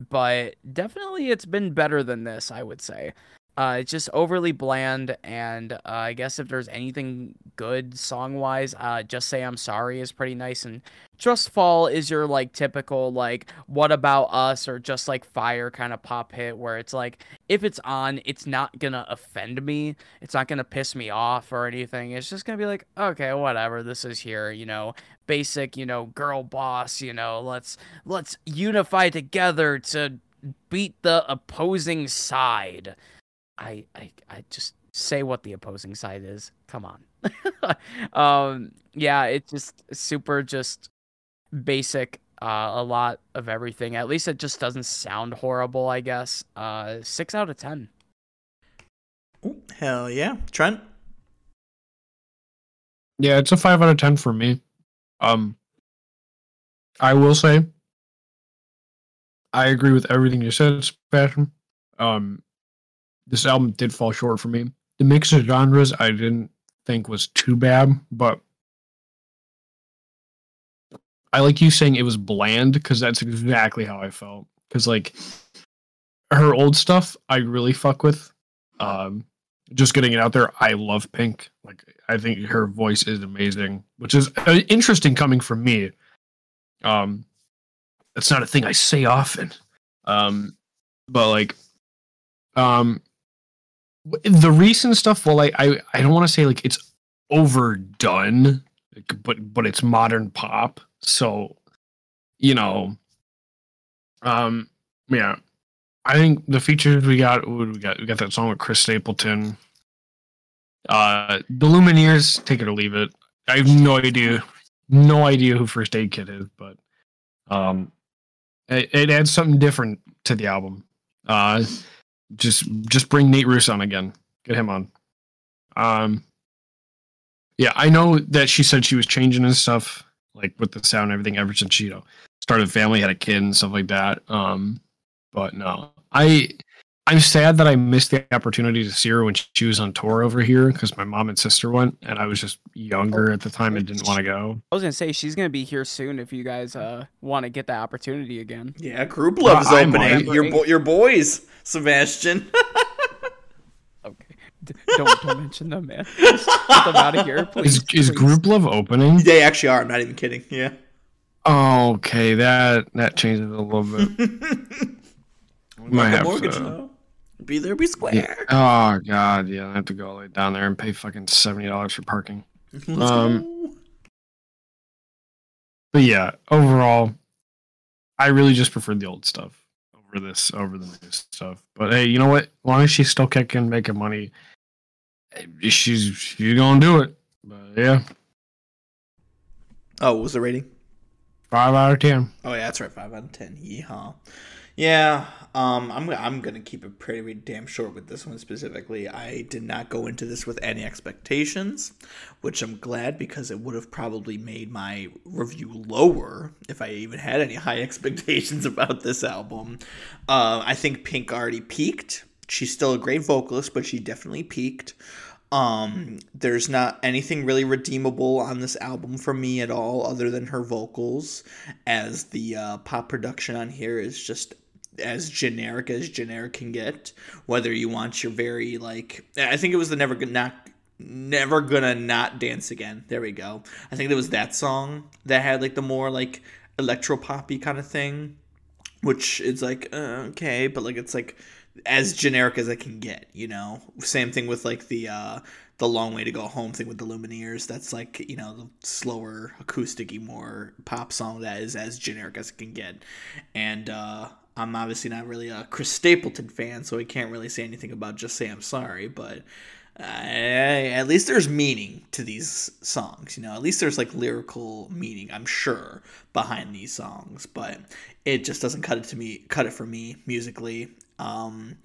Speaker 3: but definitely it's been better than this. I would say. Uh, it's just overly bland, and uh, I guess if there's anything good song wise, uh, just say I'm sorry is pretty nice, and Trust Fall is your like typical like what about us or just like fire kind of pop hit where it's like if it's on, it's not gonna offend me, it's not gonna piss me off or anything. It's just gonna be like okay, whatever, this is here, you know, basic, you know, girl boss, you know, let's let's unify together to beat the opposing side I, I, I just say what the opposing side is. Come on. um, yeah, it's just super, just basic. Uh, a lot of everything. At least it just doesn't sound horrible. I guess. Uh, six out of ten.
Speaker 1: Ooh, hell yeah, Trent.
Speaker 2: Yeah, it's a five out of ten for me. Um, I will say, I agree with everything you said, Sebastian. Um, this album did fall short for me. The mix of genres I didn't think was too bad, but I like you saying it was bland because that's exactly how I felt. Because like her old stuff, I really fuck with. Um, just getting it out there, I love Pink. Like I think her voice is amazing, which is uh, interesting coming from me. Um, that's not a thing I say often. Um, but like, um, the recent stuff well like i i don't want to say like it's overdone but but it's modern pop so you know um yeah. I think the features we got we got we got that song with chris stapleton. Uh the lumineers take it or leave it. I have no idea no idea who first aid kit is but um it, it adds something different to the album. Uh just just bring Nate Ruess on again. Get him on. Um yeah, I know that she said she was changing and stuff, like with the sound and everything ever since she you know, started a family, had a kid and stuff like that. Um but no. I I'm sad that I missed the opportunity to see her when she was on tour over here because my mom and sister went, and I was just younger at the time and didn't want to go.
Speaker 3: I was gonna say she's gonna be here soon if you guys uh want to get that opportunity again.
Speaker 1: Yeah, Group Love is opening. Your bo- your boys, Sebastian.
Speaker 3: okay, D- don't don't mention them, man. Just get them out of here, please.
Speaker 2: Is, is. Grouplove opening?
Speaker 1: they actually are. I'm not even kidding. Yeah.
Speaker 2: Oh, okay, that that changes a little bit. Might have
Speaker 1: mortgage
Speaker 2: to-
Speaker 1: though. Be there, be square.
Speaker 2: Yeah. Oh god, yeah, I have to go all the way down there and pay fucking seventy dollars for parking.
Speaker 1: Let's
Speaker 2: Um,
Speaker 1: go.
Speaker 2: But yeah, overall, I really just preferred the old stuff over this over the new stuff. But hey, you know what? As long as she's still kicking, making money, eh, she's she's gonna do it. But yeah,
Speaker 1: Oh, what was the rating?
Speaker 2: Five out of ten.
Speaker 1: Oh yeah, that's right. Five out of ten. Yeehaw. Yeah, um, I'm I'm gonna keep it pretty damn short with this one specifically. I did not go into this with any expectations, which I'm glad because it would have probably made my review lower if I even had any high expectations about this album. Uh, I think Pink already peaked. She's still a great vocalist, but she definitely peaked. Um, there's not anything really redeemable on this album for me at all, other than her vocals, as the uh, pop production on here is just as generic as generic can get. Whether you want your very like, I think it was the never gonna not never gonna not dance again. There we go. I think it was that song that had like the more like electro poppy kind of thing, which is like uh, okay, but like it's like as generic as I can get. You know, same thing with like the. uh the long way to go home thing with the Lumineers. That's like you know the slower, acousticy, more pop song that is as generic as it can get. And uh, I'm obviously not really a Chris Stapleton fan, so I can't really say anything about Just Say I'm Sorry, but at least there's meaning to these songs, you know. At least there's like lyrical meaning, I'm sure, behind these songs, but it just doesn't cut it to me, cut it for me musically. Um,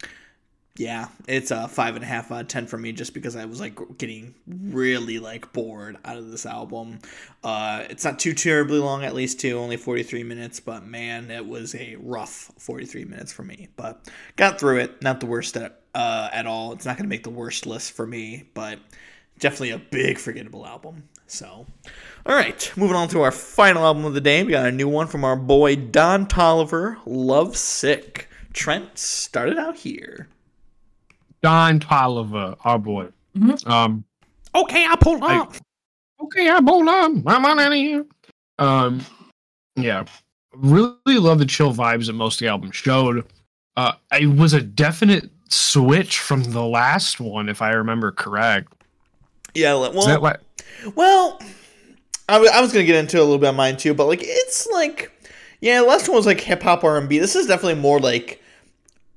Speaker 1: yeah, it's a five and a half out of ten for me just because I was like getting really like bored out of this album. Uh, it's not too terribly long, at least too, only forty three minutes, but man, it was a rough forty three minutes for me. But got through it. Not the worst at uh, at all. It's not gonna make the worst list for me, but definitely a big forgettable album. So, all right, moving on to our final album of the day. We got a new one from our boy Don Toliver, Love Sick. Trent started out here.
Speaker 2: Don Toliver, our boy.
Speaker 1: Mm-hmm.
Speaker 2: Um,
Speaker 1: okay, I pull up.
Speaker 2: okay, I pulled up. I'm on out of here. Um, yeah, really love the chill vibes that most of the album showed. Uh, it was a definite switch from the last one, if I remember correct.
Speaker 1: Yeah, well, like- well, I, w- I was gonna get into a little bit of mine too, but like it's like, yeah, the last one was like hip hop R and B. This is definitely more like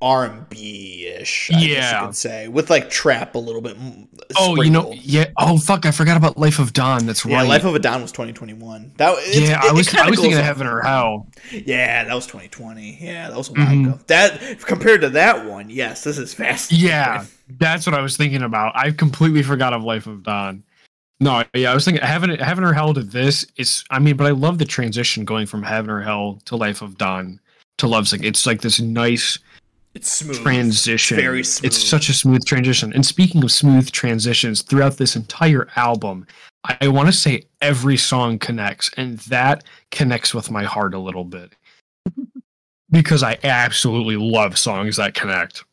Speaker 1: R and B ish. Yeah, you could say with like trap a little bit.
Speaker 2: Oh, you know, yeah. Oh, fuck, I forgot about Life of Don. That's
Speaker 1: yeah,
Speaker 2: right.
Speaker 1: Life of a Don was 2021. That
Speaker 2: yeah, it, I was I was thinking of Heaven or Hell.
Speaker 1: Yeah, that was 2020. Yeah, that was a while mm-hmm. ago. That compared to that one, yes, this is fast.
Speaker 2: Yeah, that's what I was thinking about. I completely forgot of Life of Don. No, yeah, I was thinking Heaven Heaven or Hell to this is. I mean, but I love the transition going from Heaven or Hell to Life of Don to Love Sick. It's like this nice
Speaker 1: it's smooth.
Speaker 2: Transition.
Speaker 1: Very smooth.
Speaker 2: It's such a smooth transition. And speaking of smooth transitions, throughout this entire album, I, I want to say every song connects, and that connects with my heart a little bit. because I absolutely love songs that connect.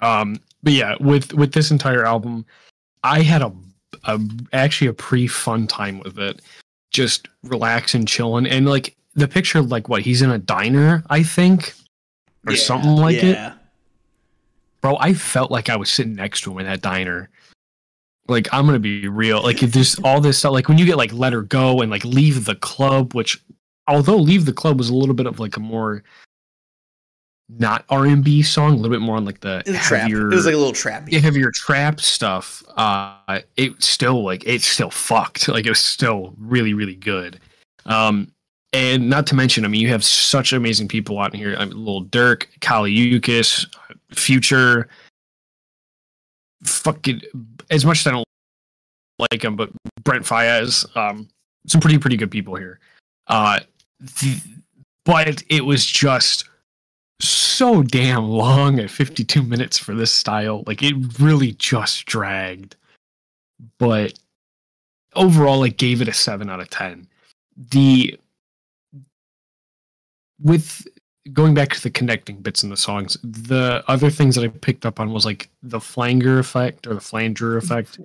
Speaker 2: Um, but yeah, with with this entire album, I had a, a actually a pretty fun time with it. Just relaxing, chilling, and like the picture, like what he's in a diner, I think or yeah, something like yeah. it. Bro, I felt like I was sitting next to him in that diner. Like I'm gonna be real. Like if there's all this stuff, like when you get like Let Her Go and like Leave the Club, which although Leave the Club was a little bit of like a more not R and B song, a little bit more on like the
Speaker 1: heavier. Trap. It was like a little trap.
Speaker 2: Yeah, heavier trap stuff. Uh, it still like it still fucked. Like it was still really really good. Um, and not to mention, I mean, you have such amazing people out here. I mean, Lil Durk, Kali Uchis, Future. Fucking as much as I don't like him, but Brent Faiyaz, um, some pretty pretty good people here. Uh, the, but it was just so damn long at 52 minutes for this style. Like it really just dragged. But overall, it gave it a seven out of ten. The with going back to the connecting bits in the songs, the other things that I picked up on was like the flanger effect or the flanger effect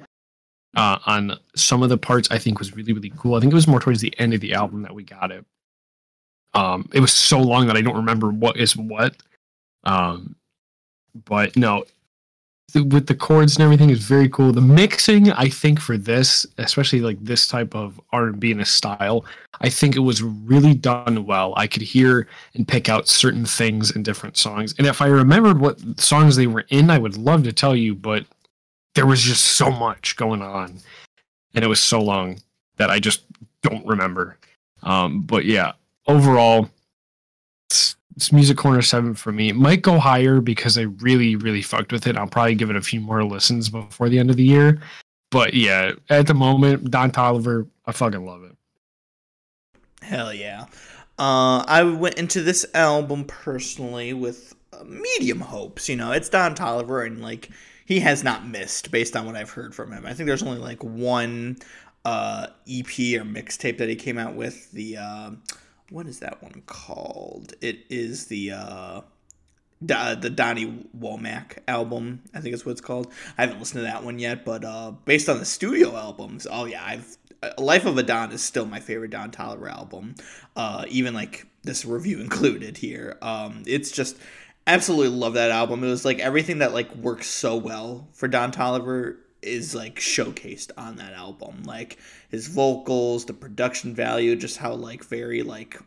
Speaker 2: uh, on some of the parts. I think was really really cool. I think it was more towards the end of the album that we got it. Um, it was so long that I don't remember what is what. Um, but no, with the chords and everything is very cool. The mixing, I think, for this, especially like this type of R and B in a style, I think it was really done well. I could hear and pick out certain things in different songs, and if I remembered what songs they were in, I would love to tell you. But there was just so much going on, and it was so long that I just don't remember. Um, but yeah, overall, it's Music Corner 7 for me. It might go higher because I really, really fucked with it. I'll probably give it a few more listens before the end of the year. But yeah, at the moment, Don Toliver, I fucking love it.
Speaker 1: Hell yeah. Uh, I went into this album personally with uh, medium hopes. You know, it's Don Toliver, and like he has not missed based on what I've heard from him. I think there's only like one uh, EP or mixtape that he came out with. The uh, what is that one called? It is the uh, the Donny Womack album. I think is what it's called. I haven't listened to that one yet, but uh, based on the studio albums, oh yeah, I've Life of a Don is still my favorite Don Toliver album. Uh, even like this review included here. Um, it's just absolutely love that album. It was like everything that like works so well for Don Toliver is like showcased on that album. Like his vocals, the production value, just how like very like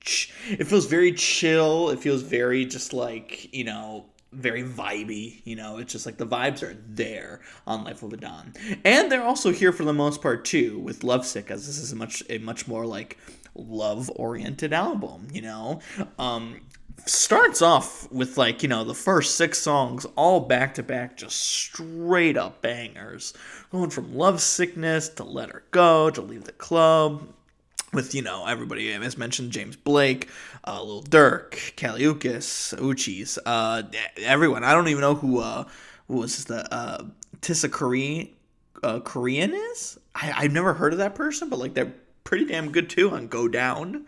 Speaker 1: ch- it feels very chill. It feels very just like, you know, very vibey, you know, it's just like the vibes are there on Life of a Don. And they're also here for the most part too with Lovesick as this is a much a much more like love oriented album, you know. Um starts off with like you know the first six songs all back to back just straight up bangers going from love sickness to let her go to leave the club with you know everybody as mentioned James Blake, uh, Lil Durk, Kaliukas, Uchis, uh, everyone. I don't even know who uh, who was the uh, TisaKorean uh, Korean is. I, I've never heard of that person, but like they're pretty damn good too on Go Down.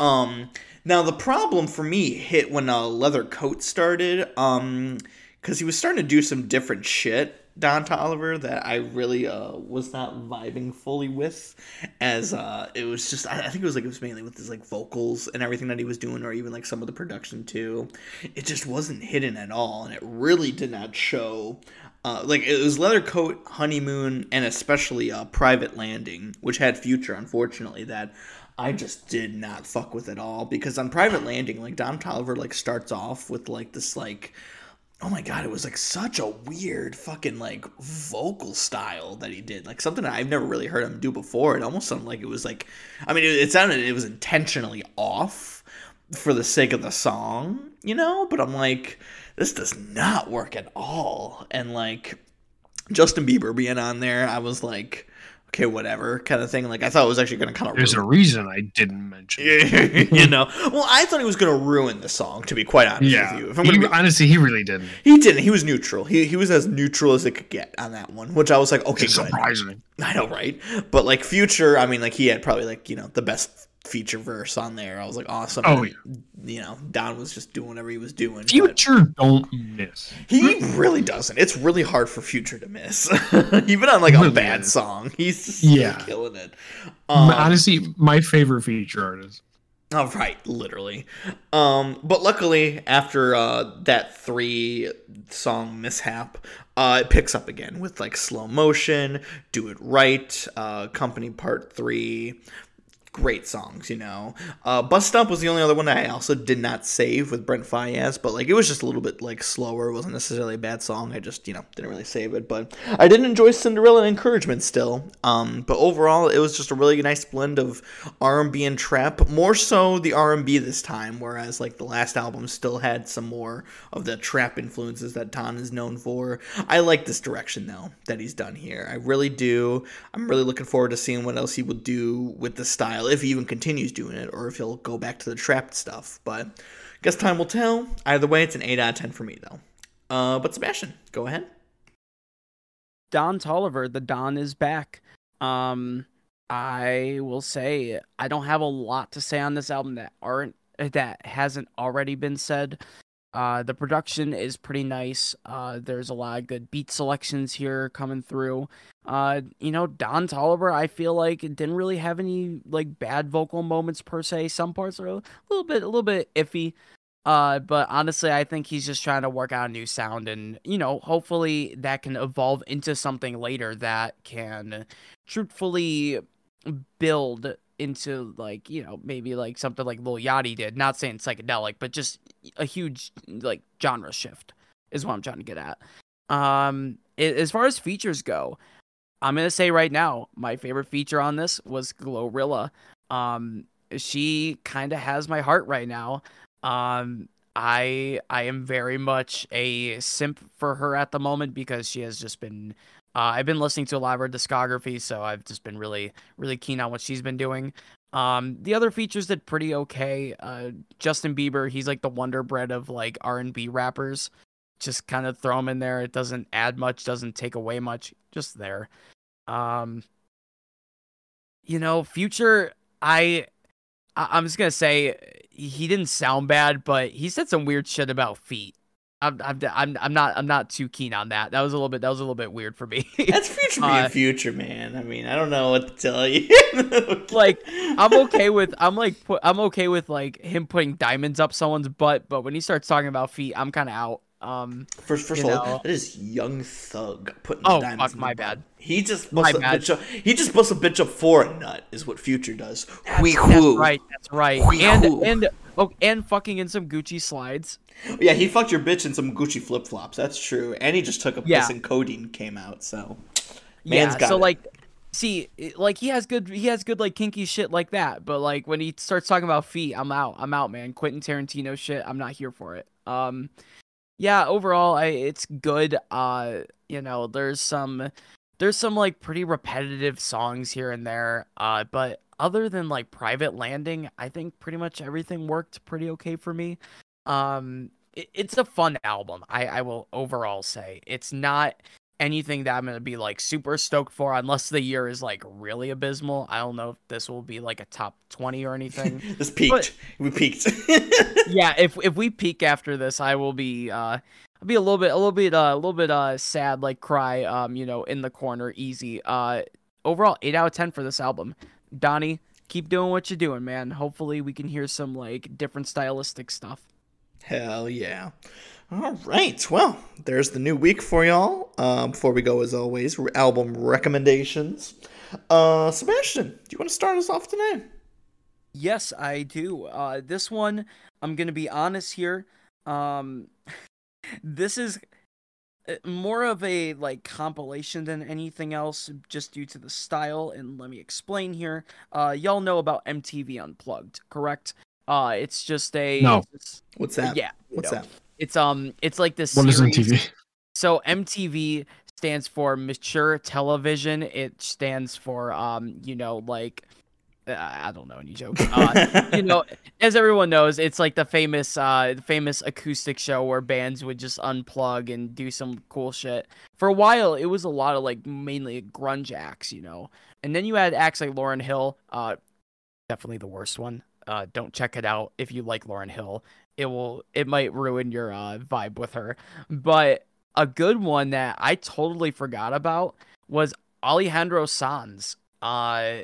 Speaker 1: Um, now the problem for me hit when uh, Leather Coat started, um, because he was starting to do some different shit. Don Toliver that I really uh, was not vibing fully with, as uh, it was just I, I, think it was like it was mainly with his like vocals and everything that he was doing, or even like some of the production too. It just wasn't hidden at all, and it really did not show. Uh, like it was Leather Coat, Honeymoon, and especially uh, Private Landing, which had Future, unfortunately, that I just did not fuck with at all because on Private Landing, like Don Toliver like starts off with like this like oh my god, it was like such a weird fucking like vocal style that he did. Like something I've never really heard him do before. It almost sounded like it was like I mean it, it sounded it was intentionally off for the sake of the song, you know, but I'm like this does not work at all. And like Justin Bieber being on there, I was like okay, whatever kind of thing. Like I thought it was actually going to kind of.
Speaker 2: There's ruin. a reason I didn't mention.
Speaker 1: you know, well, I thought he was going to ruin the song. To be quite honest yeah. with you,
Speaker 2: if I'm he, be, honestly, he really didn't.
Speaker 1: He didn't. He was neutral. He he was as neutral as it could get on that one, which I was like, okay,
Speaker 2: surprising.
Speaker 1: I know, right? But like Future, I mean, like he had probably like you know the best feature verse on there. I was like, awesome.
Speaker 2: Oh yeah.
Speaker 1: You know, Don was just doing whatever he was doing.
Speaker 2: Future don't miss.
Speaker 1: He really doesn't. It's really hard for Future to miss. Even on like a bad is. song, he's yeah killing it.
Speaker 2: Um, Honestly, my favorite feature artist.
Speaker 1: Oh right, literally. Um, but luckily, after uh, that three song mishap, uh, it picks up again with like slow motion, do it right, uh, company part three, great songs, you know. Uh, Bus Stop was the only other one that I also did not save with Brent Faiyaz, but like it was just a little bit like slower. It wasn't necessarily a bad song. I just you know didn't really save it, but I did enjoy Cinderella and Encouragement still. Um, but overall, it was just a really nice blend of R and B and trap. More so the R and B this time, whereas like the last album still had some more of the trap influences that Don is known for. I like this direction though that he's done here. I really do. I'm really looking forward to seeing what else he will do with the style style, if he even continues doing it, or if he'll go back to the trapped stuff. But I guess time will tell. Either way, it's an 8 out of 10 for me, though. Uh, but Sebastian, go ahead.
Speaker 3: Don Toliver, the Don is back. Um, I will say I don't have a lot to say on this album that aren't that hasn't already been said. Uh, the production is pretty nice. Uh, there's a lot of good beat selections here coming through. Uh, you know, Don Toliver, I feel like didn't really have any like bad vocal moments per se. Some parts are a little bit, a little bit iffy. Uh, but honestly, I think he's just trying to work out a new sound, and you know, hopefully that can evolve into something later that can truthfully build into like you know maybe like something like Lil Yachty did. Not saying psychedelic, but just a huge like genre shift is what I'm trying to get at. Um, as far as features go, I'm gonna say right now my favorite feature on this was Glorilla. Um, she kind of has my heart right now. Um, I I am very much a simp for her at the moment because she has just been. Uh, I've been listening to a lot of her discography, so I've just been really really keen on what she's been doing. Um, the other features did pretty okay. Uh, Justin Bieber, he's like the wonder bread of like R and B rappers. Just kind of throw him in there. It doesn't add much, doesn't take away much. Just there. Um, you know, Future, I, I am just gonna say he didn't sound bad, but he said some weird shit about feet. I'm, I'm, I'm, I'm not, I'm not too keen on that. That was a little bit, that was a little bit weird for me.
Speaker 1: That's future being uh, future, man. I mean, I don't know what to tell you.
Speaker 3: like, I'm okay with, I'm like, put, I'm okay with like him putting diamonds up someone's butt, but when he starts talking about feet, I'm kind of out. Um,
Speaker 1: first, first of all, that is Young Thug putting
Speaker 3: oh, diamonds. fuck, my bad.
Speaker 1: He just busts a bitch up. He just busts a bitch up for a nut. Is what Future does.
Speaker 3: That's, that's right. That's right. and and oh, and fucking in some Gucci slides.
Speaker 1: Yeah, he fucked your bitch in some Gucci flip flops. That's true. And he just took a yeah. piss and codeine came out. So,
Speaker 3: yeah. so it. like, see, like he has good, he has good like kinky shit like that. But like when he starts talking about feet, I'm out. I'm out, man. Quentin Tarantino shit. I'm not here for it. Um, yeah, overall, I it's good. Uh, you know, there's some there's some like pretty repetitive songs here and there. Uh, but other than like Private Landing, I think pretty much everything worked pretty okay for me. Um, it, it's a fun album. I I will overall say it's not anything that I'm gonna be like super stoked for unless the year is like really abysmal. I don't know if this will be like a top twenty or anything.
Speaker 1: this peaked. But, we peaked.
Speaker 3: yeah, if if we peak after this, I will be uh I'll be a little bit a little bit uh, a little bit uh sad, like cry, um, you know, in the corner, easy. Uh overall, eight out of ten for this album. Donnie, keep doing what you're doing, man. Hopefully we can hear some like different stylistic stuff.
Speaker 1: Hell yeah. All right. Well, there's the new week for y'all. Um, before we go, as always, album recommendations. Uh, Sebastian, do you want to start us off today?
Speaker 3: Yes, I do. Uh, this one, I'm gonna be honest here. Um, this is more of a like compilation than anything else, just due to the style. And let me explain here. Uh, y'all know about MTV Unplugged, correct? Uh, it's just a
Speaker 2: no.
Speaker 1: What's that?
Speaker 3: Yeah.
Speaker 1: What's that?
Speaker 3: It's um, it's like this.
Speaker 2: What series. is MTV?
Speaker 3: So MTV stands for mature television. It stands for um, you know, like I don't know any joke. Uh, you know, as everyone knows, it's like the famous, uh, famous acoustic show where bands would just unplug and do some cool shit. For a while, it was a lot of like mainly grunge acts, you know, and then you had acts like Lauryn Hill, uh, definitely the worst one. Uh, don't check it out if you like Lauryn Hill it will it might ruin your uh, vibe with her. But a good one that I totally forgot about was Alejandro Sanz. Uh,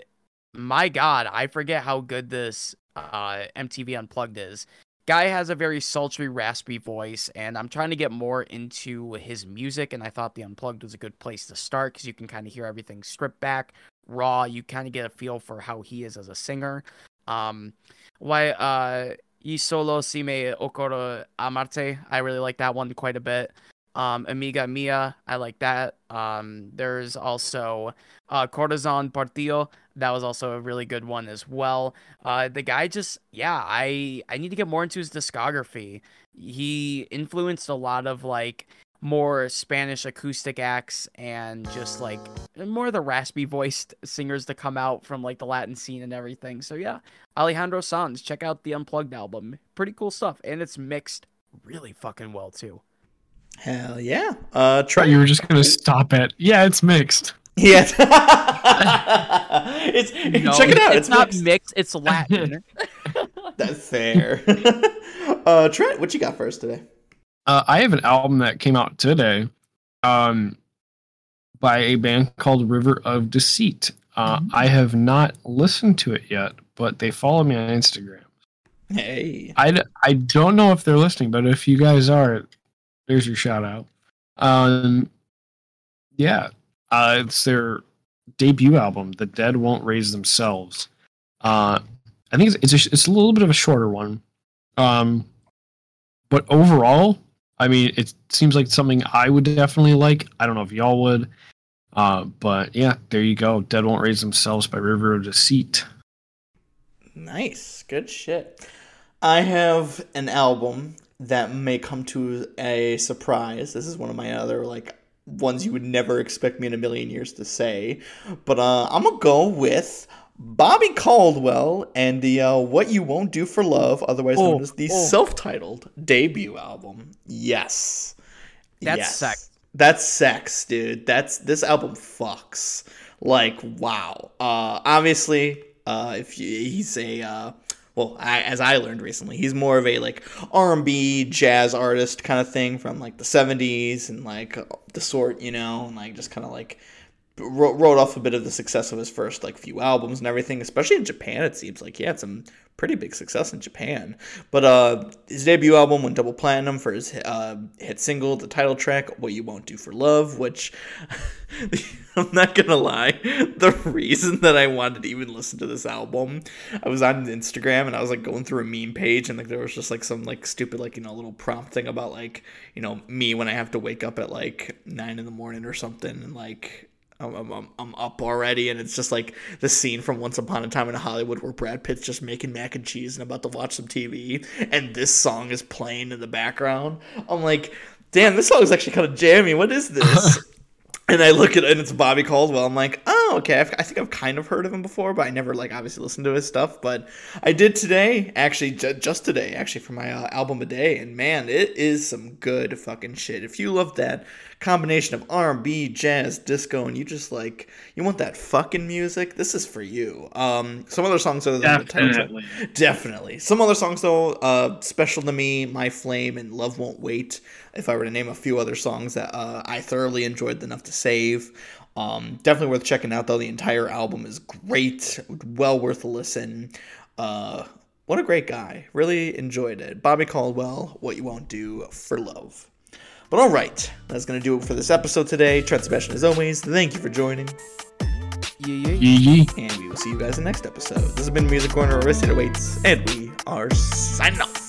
Speaker 3: my God, I forget how good this uh, MTV Unplugged is. Guy has a very sultry, raspy voice, and I'm trying to get more into his music. And I thought the Unplugged was a good place to start because you can kind of hear everything stripped back, raw. You kind of get a feel for how he is as a singer. Um, why? Uh, Y Solo Si Me Ocurre Amarte. I really like that one quite a bit. Um, Amiga Mia, I like that. Um, there's also uh, Corazon Partido. That was also a really good one as well. Uh, the guy just, yeah, I I need to get more into his discography. He influenced a lot of like more Spanish acoustic acts and just like more of the raspy voiced singers to come out from like the Latin scene and everything. So yeah, Alejandro Sanz, check out the Unplugged album. Pretty cool stuff, and it's mixed really fucking well too.
Speaker 1: Hell yeah! Uh, try.
Speaker 2: You were just gonna stop it. Yeah, it's mixed.
Speaker 1: Yeah, it's no, check it out.
Speaker 3: It's, it's not mixed. mixed. It's Latin.
Speaker 1: That's fair. uh, Trent, what you got for us today?
Speaker 2: Uh, I have an album that came out today um, by a band called River of Deceit. Uh, mm-hmm. I have not listened to it yet, but they follow me on Instagram.
Speaker 1: Hey.
Speaker 2: I, I don't know if they're listening, but if you guys are, there's your shout out. Um, yeah, uh, it's their debut album, The Dead Won't Raise Themselves. Uh, I think it's, it's, a, it's a little bit of a shorter one. Um, but overall, I mean, it seems like something I would definitely like. I don't know if y'all would. Uh, but yeah, there you go. Dead Won't Raise Themselves by River of Deceit.
Speaker 1: Nice. Good shit. I have an album that may come to a surprise. This is one of my other like ones you would never expect me in a million years to say. But uh, I'm gonna go with Bobby Caldwell and the uh, "What You Won't Do for Love," otherwise known
Speaker 3: Oh,
Speaker 1: as the
Speaker 3: oh.
Speaker 1: self-titled debut album. Yes,
Speaker 3: That's
Speaker 1: yes.
Speaker 3: sex.
Speaker 1: That's sex, dude. That's this album fucks. Like wow. Uh, obviously, uh, if you, he's a uh, well, I, as I learned recently, he's more of a like R and B jazz artist kind of thing from like the '70s and like the sort, you know, and like just kind of like wrote, off a bit of the success of his first like few albums and everything, especially in Japan. It seems like he had some pretty big success in Japan. But uh, his debut album went double platinum for his uh, hit single, the title track "What You Won't Do for Love," which I'm not gonna lie, the reason that I wanted to even listen to this album, I was on Instagram and I was like going through a meme page and like there was just like some like stupid like you know little prompt thing about like you know me when I have to wake up at like nine in the morning or something and like I'm, I'm, I'm- up already, and it's just like the scene from Once Upon a Time in Hollywood where Brad Pitt's just making mac and cheese and about to watch some TV, and this song is playing in the background. I'm like, damn, this song is actually kind of jammy. What is this? and I look at it, and it's Bobby Caldwell. I'm like, oh, okay. I've, I think I've kind of heard of him before, but I never like obviously listened to his stuff. But I did today, actually, ju- just today, actually for my uh, album a day, and man, it is some good fucking shit. If you love that combination of R&B, jazz, disco, and you just like you want that fucking music, this is for you. Um, some other songs other than the.
Speaker 2: Definitely.
Speaker 1: Definitely. Some other songs though, uh, special to me, My Flame and Love Won't Wait. If I were to name a few other songs that uh, I thoroughly enjoyed enough to save. Um, definitely worth checking out though. The entire album is great, well worth a listen. Uh, what a great guy. Really enjoyed it. Bobby Caldwell, What You Won't Do for Love. But all right, that's gonna do it for this episode today. Trent Sebastian, as always, thank you for joining,
Speaker 3: Yeah, yeah.
Speaker 2: Yee yee.
Speaker 1: and we will see you guys in the next episode. This has been Music Corner, Riffs to 808s, and we are signing off.